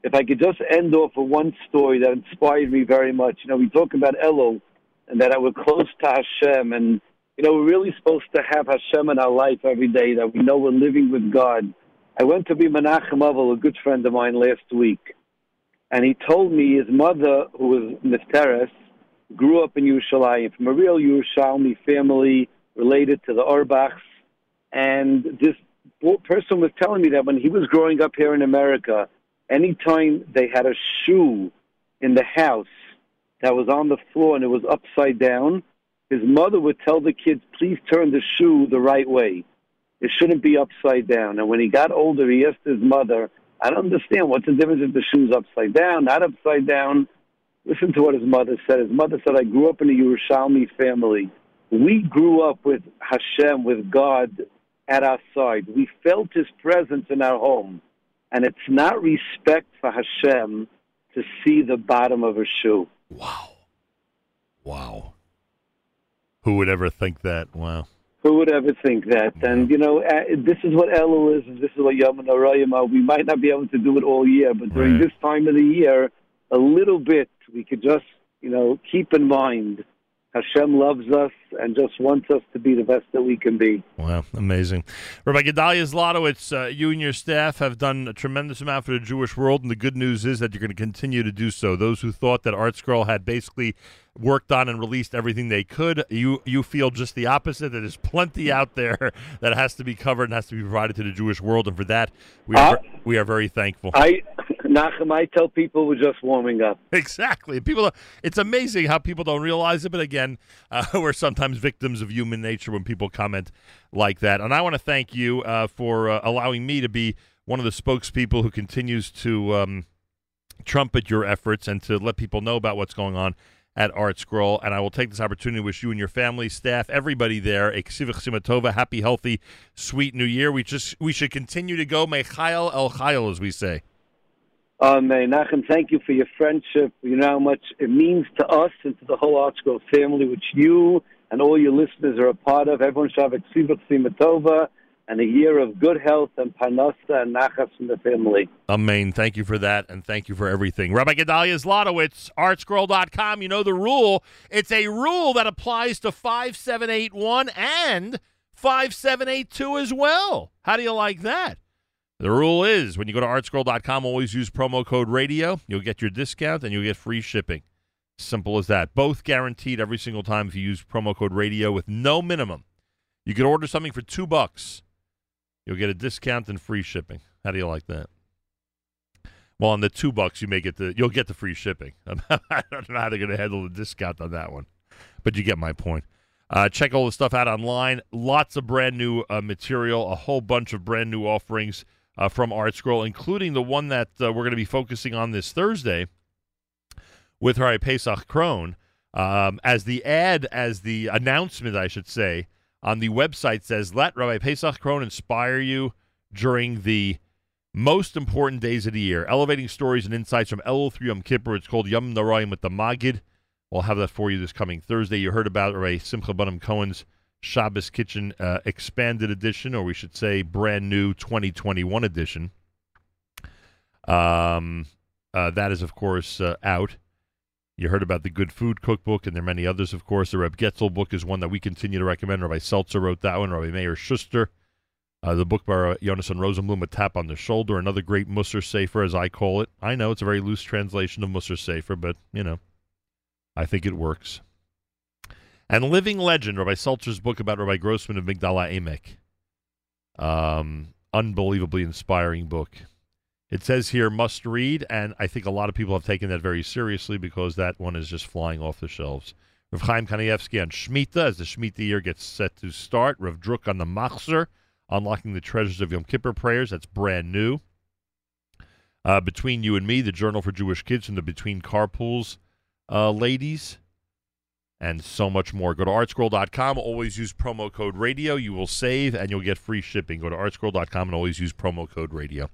If I could just end off with one story that inspired me very much. You know, we talk about Elul and that we're close to Hashem and you know, we're really supposed to have Hashem in our life every day, that we know we're living with God. I went to be Menachem Avel, a good friend of mine, last week, and he told me his mother, who was Nifteres, grew up in Yerushalayim from a real Yerushalmi family related to the Orbachs. And this person was telling me that when he was growing up here in America, anytime they had a shoe in the house that was on the floor and it was upside down, his mother would tell the kids, please turn the shoe the right way. It shouldn't be upside down. And when he got older, he asked his mother, I don't understand. What's the difference if the shoe's upside down, not upside down? Listen to what his mother said. His mother said, I grew up in a Yerushalmi family. We grew up with Hashem, with God at our side. We felt his presence in our home. And it's not respect for Hashem to see the bottom of a shoe. Wow. Wow. Who would ever think that? Wow. Who would ever think that? And, you know, uh, this is what Elul is, and this is what Yom Narayim are. We might not be able to do it all year, but during Right. this time of the year, a little bit, we could just, you know, keep in mind Hashem loves us and just wants us to be the best that we can be. Wow, amazing. Rabbi Gedalia Zlotowitz, uh, you and your staff have done a tremendous amount for the Jewish world, and the good news is that you're going to continue to do so. Those who thought that ArtScroll had basically worked on and released everything they could, you you feel just the opposite. That there's plenty out there that has to be covered and has to be provided to the Jewish world, and for that we are, Uh, we are very thankful. I, Nachum, I tell people we're just warming up. Exactly. People, it's amazing how people don't realize it. But again, uh, we're sometimes victims of human nature when people comment like that. And I want to thank you uh, for uh, allowing me to be one of the spokespeople who continues to um, trumpet your efforts and to let people know about what's going on at ArtScroll. And I will take this opportunity to wish you and your family, staff, everybody there, a Chasima happy, healthy, sweet New Year. We just we should continue to go Mechayel El Chayel, as we say. Uh, Menachem, thank you for your friendship. You know how much it means to us and to the whole ArtScroll family, which you and all your listeners are a part of. Everyone should have a tova and a year of good health and panasa and nachas from the family. Amen. Thank you for that, and thank you for everything. Rabbi Gedalia Zlotowitz, artscroll.com. You know the rule. It's a rule that applies to 5781 and 5782 as well. How do you like that? The rule is when you go to artscroll.com, always use promo code radio. You'll get your discount and you'll get free shipping. Simple as that. Both guaranteed every single time if you use promo code radio with no minimum. You could order something for two bucks. You'll get a discount and free shipping. How do you like that? Well, on the two bucks, you may get the you'll get the free shipping. I don't know how they're going to handle the discount on that one, but you get my point. Uh, check all the stuff out online. Lots of brand new uh, material, a whole bunch of brand new offerings uh, from ArtScroll, including the one that uh, we're going to be focusing on this Thursday with Rabbi Pesach Krohn. Um, as the ad, as the announcement, I should say, on the website says, "Let Rabbi Pesach Krohn inspire you during the most important days of the year, elevating stories and insights from Elul through Yom Kippur. It's called Yamim Noraim with the Magid. We'll have that for you this coming Thursday. You heard about Rabbi Simcha Bunim Cohen's Shabbos Kitchen uh, expanded edition, or we should say brand new 2021 edition. Um, uh, that is, of course, uh, out. You heard about the Good Food Cookbook, and there are many others, of course. The Reb Getzel book is one that we continue to recommend. Rabbi Seltzer wrote that one. Rabbi Meir Schuster. Uh, the book by uh, and Rosenblum, A Tap on the Shoulder, another great Musser Sefer, as I call it. I know it's a very loose translation of Musser Sefer, but, you know, I think it works. And Living Legend, Rabbi Seltzer's book about Rabbi Grossman of Migdal HaEmek. Um, unbelievably inspiring book. It says here must read, and I think a lot of people have taken that very seriously because that one is just flying off the shelves. Rav Chaim Kanievsky on Shemitah as the Shemitah year gets set to start. Rav Druk on the Machzor, unlocking the treasures of Yom Kippur prayers. That's brand new. Uh, Between You and Me, the Journal for Jewish Kids from the Between Carpools uh, ladies, and so much more. Go to artscroll.com. Always use promo code radio. You will save and you'll get free shipping. Go to artscroll.com and always use promo code radio.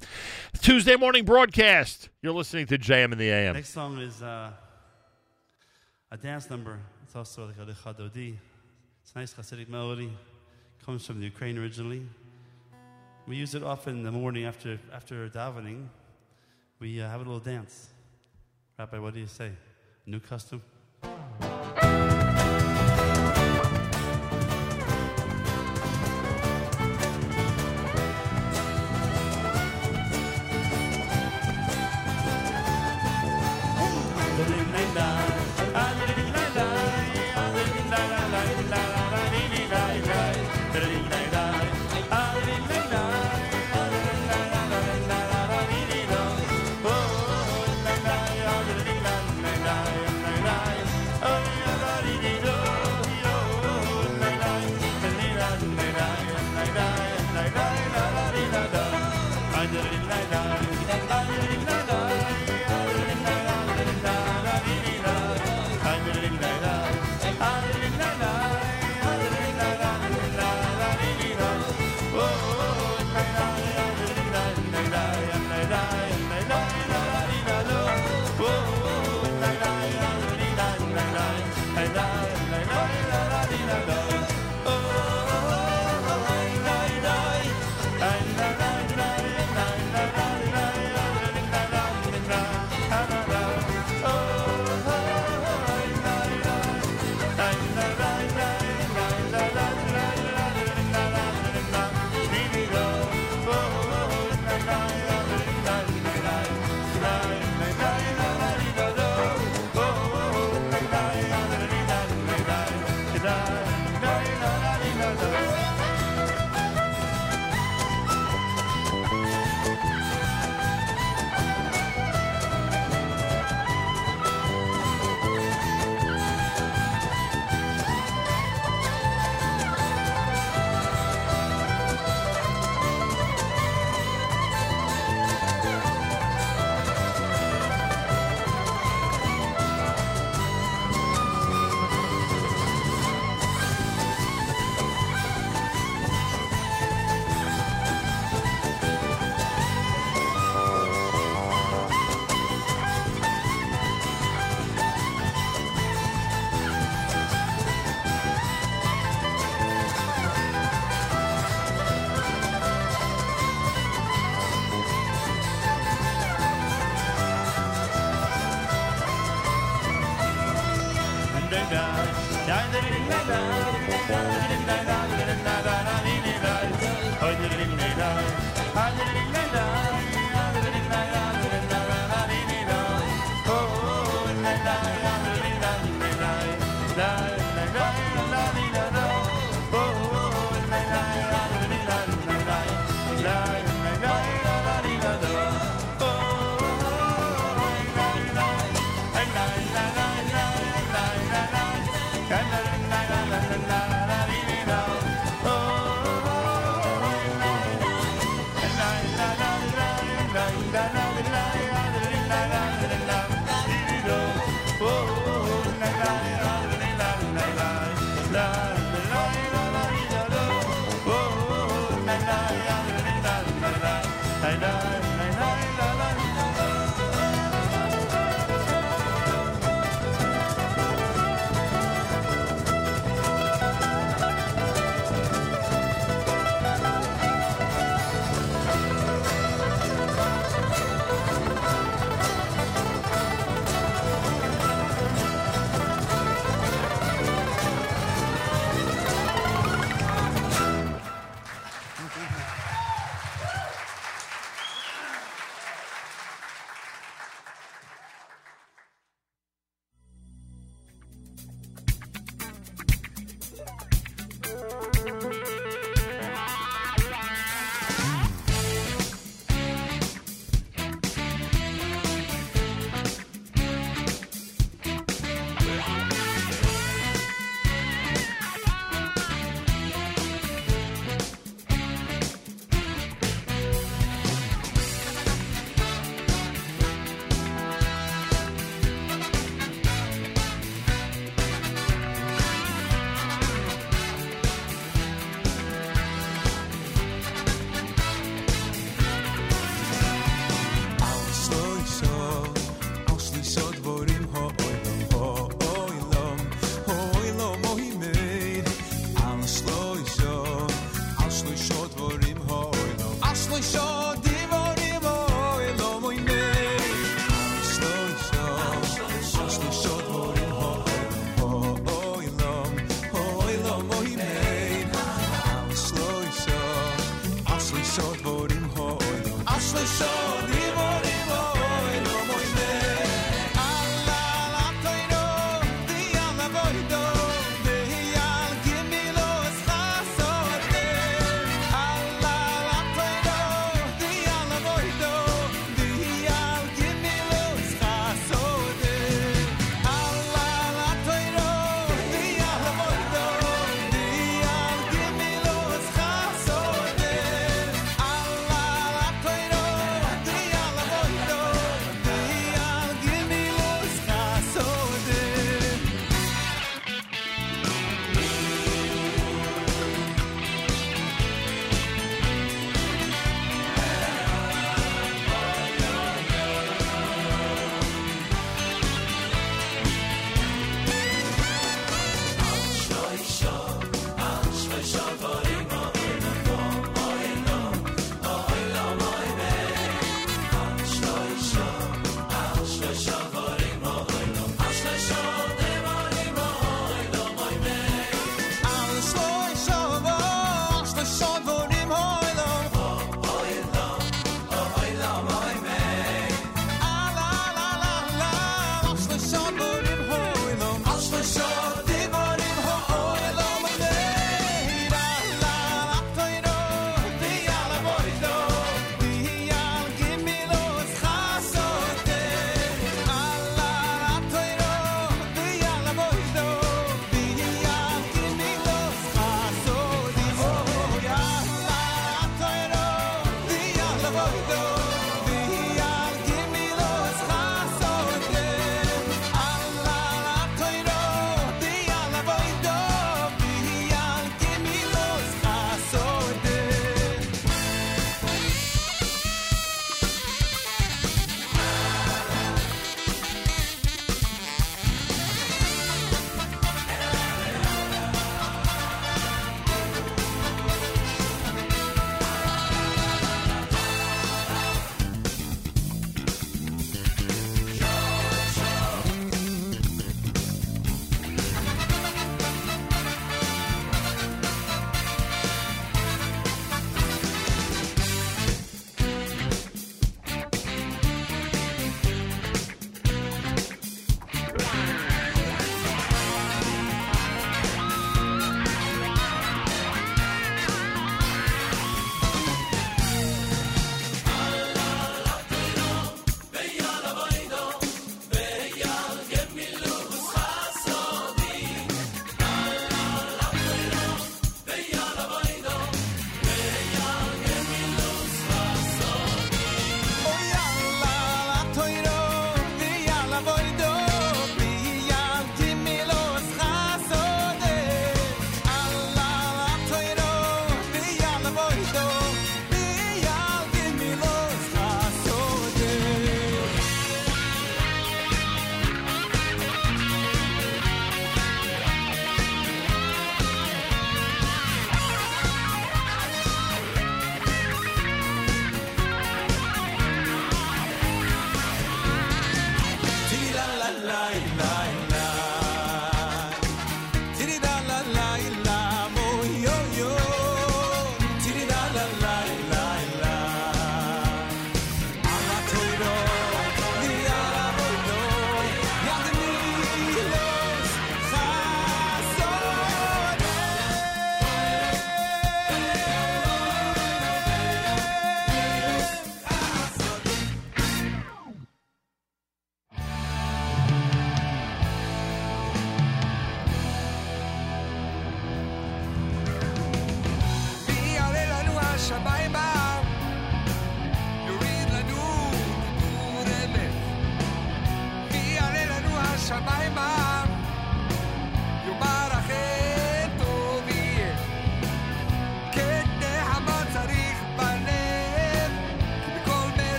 Tuesday morning broadcast. You're listening to JM in the AM. Next song is uh, a dance number. It's also like a Lecha Dodi. It's a nice Hasidic melody. Comes from the Ukraine originally. We use it often in the morning after after davening. We uh, have a little dance. Rabbi, what do you say? New custom?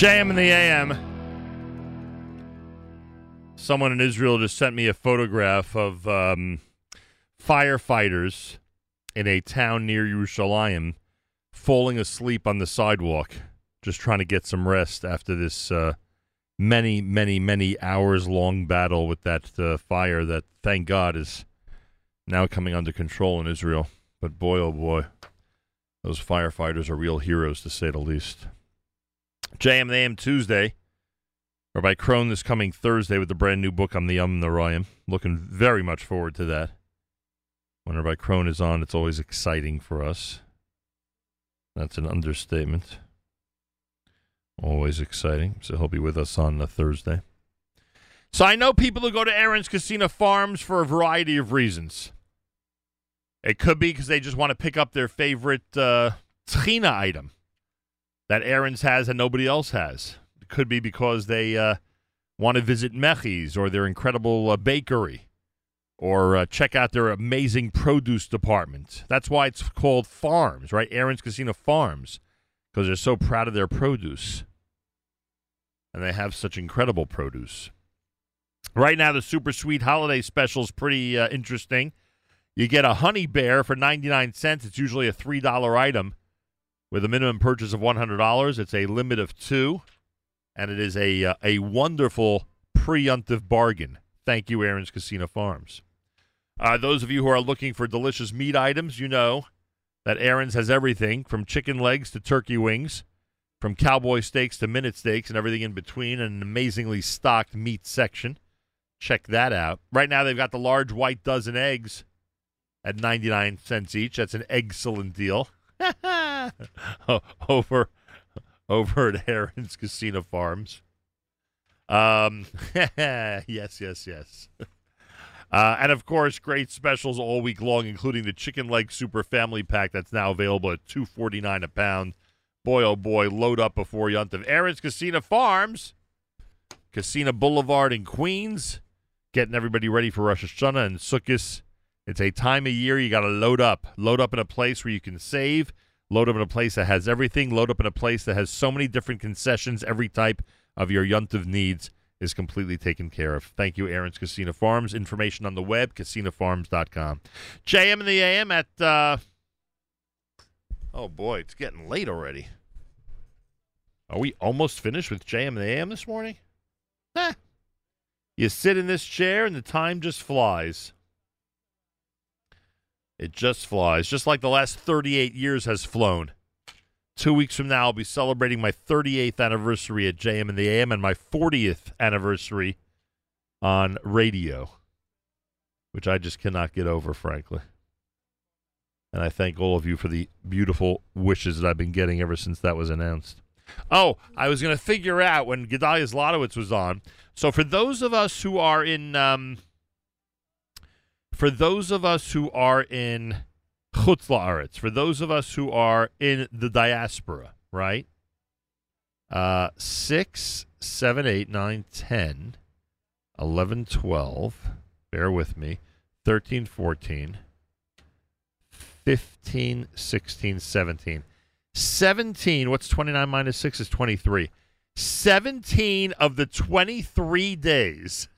JM in the AM. Someone in Israel just sent me a photograph of um, firefighters in a town near Yerushalayim falling asleep on the sidewalk, just trying to get some rest after this uh, many, many, many hours long battle with that uh, fire that, thank God, is now coming under control in Israel. But boy, oh boy, those firefighters are real heroes to say the least. JM AM Tuesday. Rabbi Krohn this coming Thursday with the brand new book on the Um the Narayim. Looking very much forward to that. Whenever by Krohn is on, it's always exciting for us. That's an understatement. Always exciting. So he'll be with us on uh, Thursday. So I know people who go to Aron's Kissena Farms for a variety of reasons. It could be because they just want to pick up their favorite uh, item that Aron's has and nobody else has. It could be because they uh, want to visit Mechi's or their incredible uh, bakery or uh, check out their amazing produce department. That's why it's called Farms, right? Aron's Kissena Farms, because they're so proud of their produce. And they have such incredible produce. Right now, the super sweet holiday special is pretty uh, interesting. You get a honey bear for 99 cents. It's usually a $3 item with a minimum purchase of $100. It's a limit of two, and it is a, uh, a wonderful preemptive bargain. Thank you, Aron's Kissena Farms. Uh, those of you who are looking for delicious meat items, you know that Aron's has everything from chicken legs to turkey wings, from cowboy steaks to minute steaks, and everything in between, and an amazingly stocked meat section. Check that out. Right now, they've got the large white dozen eggs at 99 cents each. That's an excellent deal. over over at Aron's Kissena Farms. Um, yes, yes, yes. Uh, and of course, great specials all week long, including the chicken leg super family pack that's now available at two forty nine a pound. Boy, oh boy, load up before Yontif. Aron's Kissena Farms, Kissena Boulevard in Queens, getting everybody ready for Rosh Hashanah and Sukkot. It's a time of year you got to load up. Load up in a place where you can save. Load up in a place that has everything. Load up in a place that has so many different concessions. Every type of your Yuntiv needs is completely taken care of. Thank you, Aron's Kissena Farms. Information on the web, kissenafarms.com. JM and the AM at, uh, oh boy, it's getting late already. Are we almost finished with JM and the AM this morning? Eh. You sit in this chair and the time just flies. It just flies, just like the last 38 years has flown. Two weeks from now, I'll be celebrating my 38th anniversary at JM and the AM and my 40th anniversary on radio, which I just cannot get over, frankly. And I thank all of you for the beautiful wishes that I've been getting ever since that was announced. Oh, I was going to figure out when Gedalia Zlotowitz was on. So for those of us who are in, um, for those of us who are in Chutz La'aretz, for those of us who are in the diaspora, right? Uh, 6, 7, 8, 9, 10, 11, 12, bear with me, 13, 14, 15, 16, 17. 17, what's 29 minus 6 is 23. 17 of the 23 days.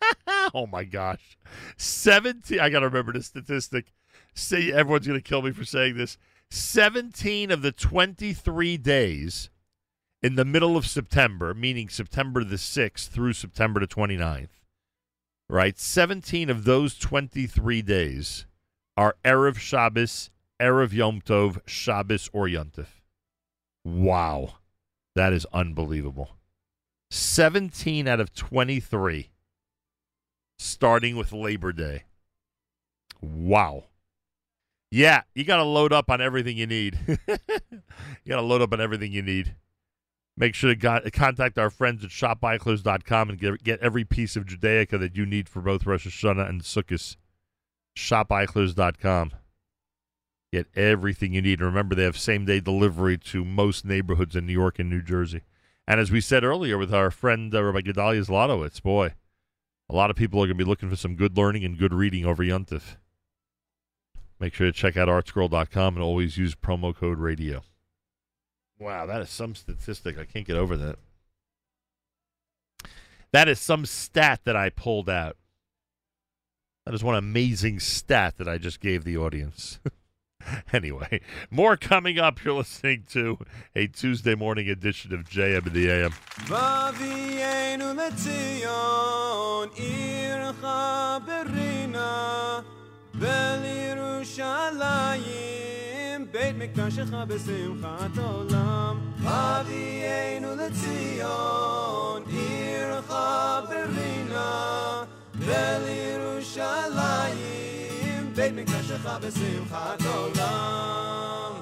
oh my gosh. 17, I got to remember this statistic. Say everyone's going to kill me for saying this. 17 of the 23 days in the middle of September, meaning September the 6th through September the 29th, right? 17 of those 23 days are Erev Shabbos, Erev Yom Tov, Shabbos, or Yontif. Wow. That is unbelievable. 17 out of 23, starting with Labor Day. Wow. Yeah, you got to load up on everything you need. you got to load up on everything you need. Make sure to go- contact our friends at shopbuyclothes.com and get, get every piece of Judaica that you need for both Rosh Hashanah and Sukkot. Shopbuyclothes.com. Get everything you need. Remember, they have same day delivery to most neighborhoods in New York and New Jersey. And as we said earlier with our friend uh, Rabbi Gedalia Zlotowitz, boy, a lot of people are going to be looking for some good learning and good reading over Yuntif. Make sure to check out artscroll.com and always use promo code radio. Wow, that is some statistic. I can't get over that. That is some stat that I pulled out. That is one amazing stat that I just gave the audience. anyway, more coming up. You're listening to a Tuesday morning edition of JM in the AM. ואבינו לציון עירך ברינה ולירושלים בית מקדשך בשמחת עולם אבינו לציון עירך ברינה ולירושלים בית מקדשך בשמחת עולם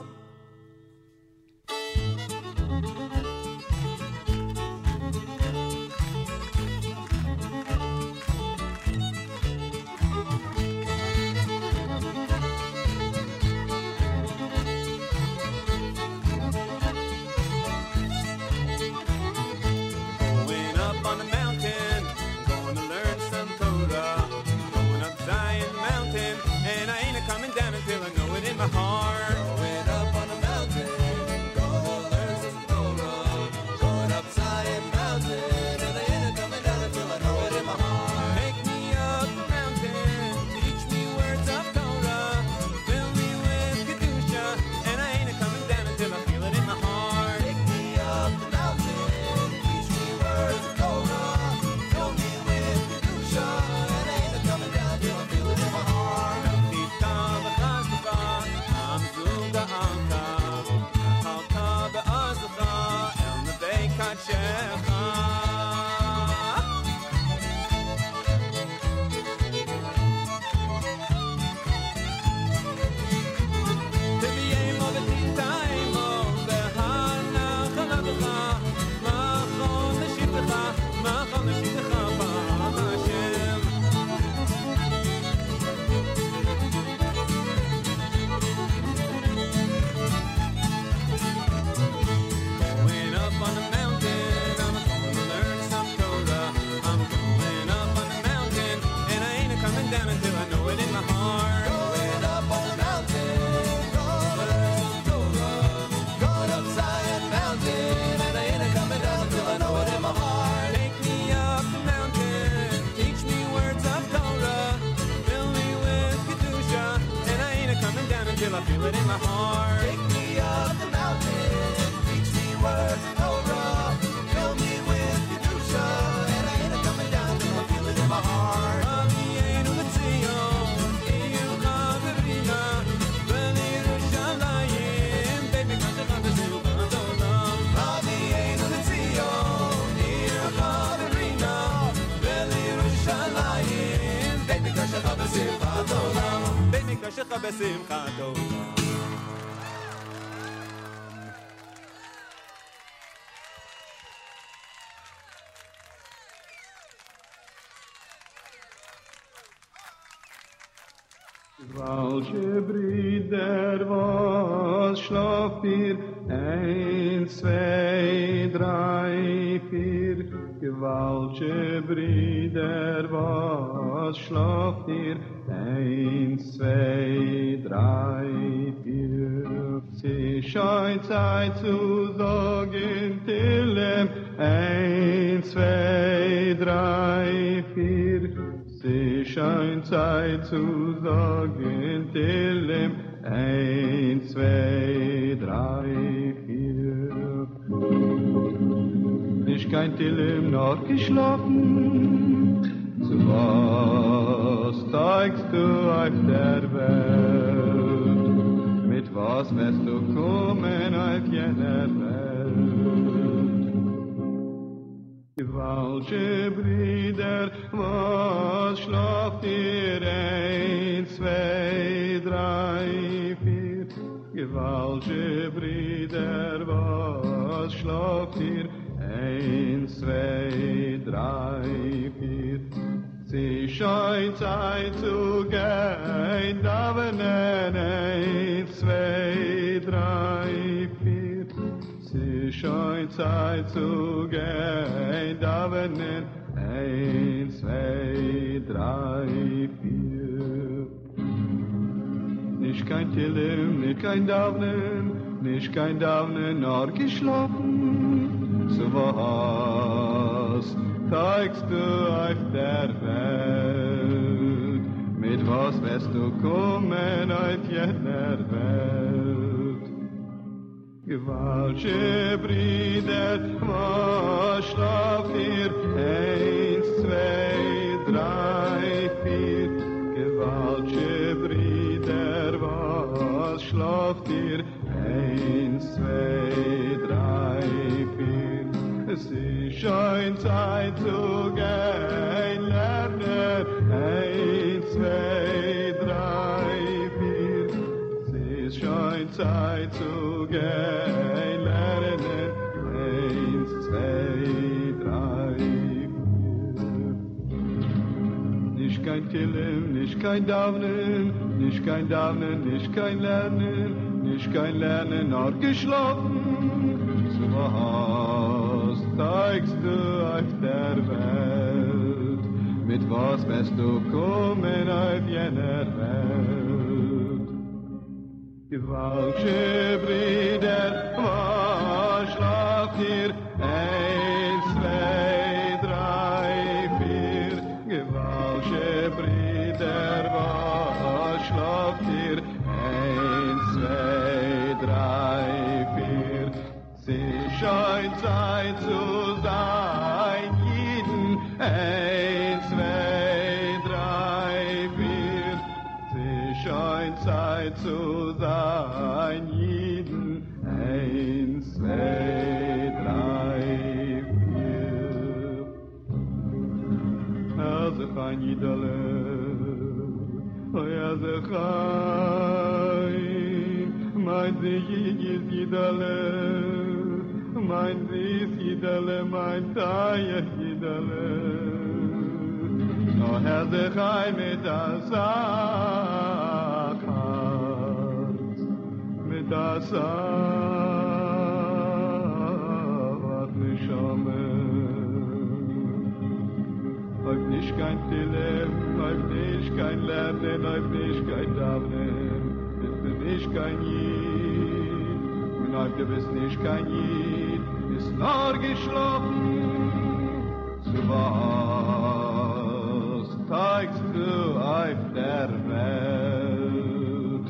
בית מקדשך בשמחת עולם. Welche Brüder, was schlaft ihr? Eins, zwei, drei, vier. Gewaltige Brüder, was schlaft ihr? Eins, zwei, drei, vier. Sie scheint Zeit zu sagen, Tillem. Eins, zwei, drei, vier. Sie scheint Zeit zu sagen, Tillem, eins, zwei, drei, vier. Ich kein Tillem noch geschlafen, zu was steigst du auf der Welt? Mit was wirst du kommen auf jener Welt? Gewaltige Brüder, was schlaft ihr? Eins, zwei, drei, vier. Gewaltige Brüder, was schlaft ihr? Drei, vier. Sie scheint Zeit zu gehen, da eins, zwei, drei, vier. Sie scheint Zeit zu gehen, da werden eins, zwei, drei, vier. Nicht kein Tillem, nicht kein Davnen, nicht kein Davnen, nur geschlafen. So was steigst du auf der Welt? Mit was wirst du kommen auf jener Welt? Gewaltsche Brüder, was schlaft ihr? Eins, zwei, drei, vier. Gewaltsche Brüder, was schlaft ihr? Eins, zwei, drei, ist schon Zeit zu gehen, lernen. Eins, zwei, drei, vier. Es Zeit zu gehen, lernen. Eins, zwei, drei, vier. Nicht kein Killen, nicht kein Daunen, nicht kein Daunen, nicht kein Lernen, nicht kein Lernen, nur geschlafen. Was du auf der Welt, mit was wirst du kommen auf jener Welt? Gewaltsche Brüder, was schlaft ihr? Eins, Zeit zu sein, jeden. Eins, zwei, drei, vier. Sie scheint Zeit zu sein, jeden. Eins, zwei, drei, vier. Also kein Jidale, oh ja, so kein, mein Sieg ist Jidale, mein Sieg Jidale, mein Taya Jidale. No Herr sich ein mit der Sache, mit der Sache, nicht Läuft nicht kein Tillem, läuft nicht kein Lernen, läuft nicht kein Davnen, bist du nicht kein Jid, und läuft bist nicht kein Jid, ist nur geschlafen, zu was steigst du auf der Welt,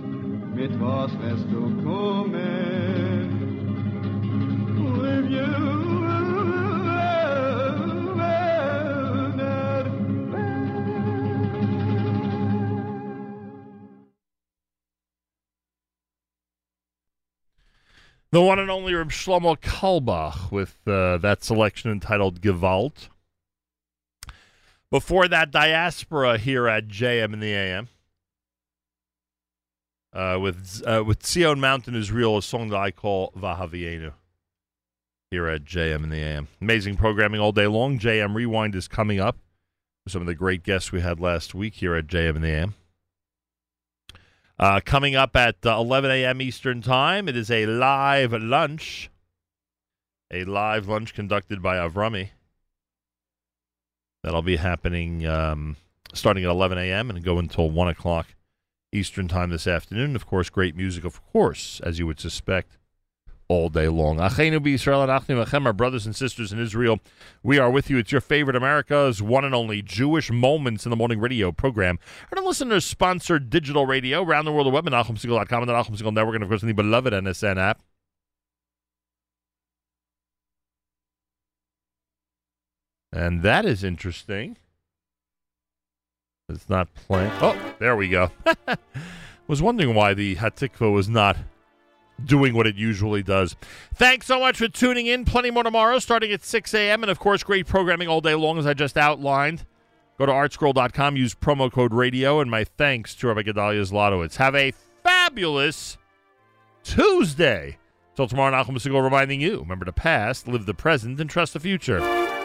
mit was wirst du kommen, live you The one and only Reb Shlomo Carlebach with uh, that selection entitled Gewalt. Before that, Diaspora here at JM in the AM. Uh, with uh, with Zion Mountain Israel, a song that I call Vahavienu. Here at JM in the AM. Amazing programming all day long. JM Rewind is coming up. Some of the great guests we had last week here at JM in the AM. Uh, coming up at uh, 11 a.m. Eastern Time, it is a live lunch. A live lunch conducted by Avrami. That'll be happening um, starting at 11 a.m. and go until 1 o'clock Eastern Time this afternoon. Of course, great music, of course, as you would suspect, all day long. Our brothers and sisters in Israel. We are with you. It's your favorite America's one and only Jewish Moments in the Morning radio program. And listeners sponsored digital radio around the world of web at NachumSegal.com and the Nachum Segal Network, and of course, the beloved NSN app. And that is interesting. It's not playing. Oh, there we go. was wondering why the Hatikva was not doing what it usually does. Thanks so much for tuning in. Plenty more tomorrow, starting at 6 a.m. And of course, great programming all day long, as I just outlined. Go to artscroll.com, use promo code radio, and my thanks to Rabbi Gedalia Zlotowitz. Have a fabulous Tuesday. Till tomorrow, Nachum Segal reminding you remember the past, live the present, and trust the future.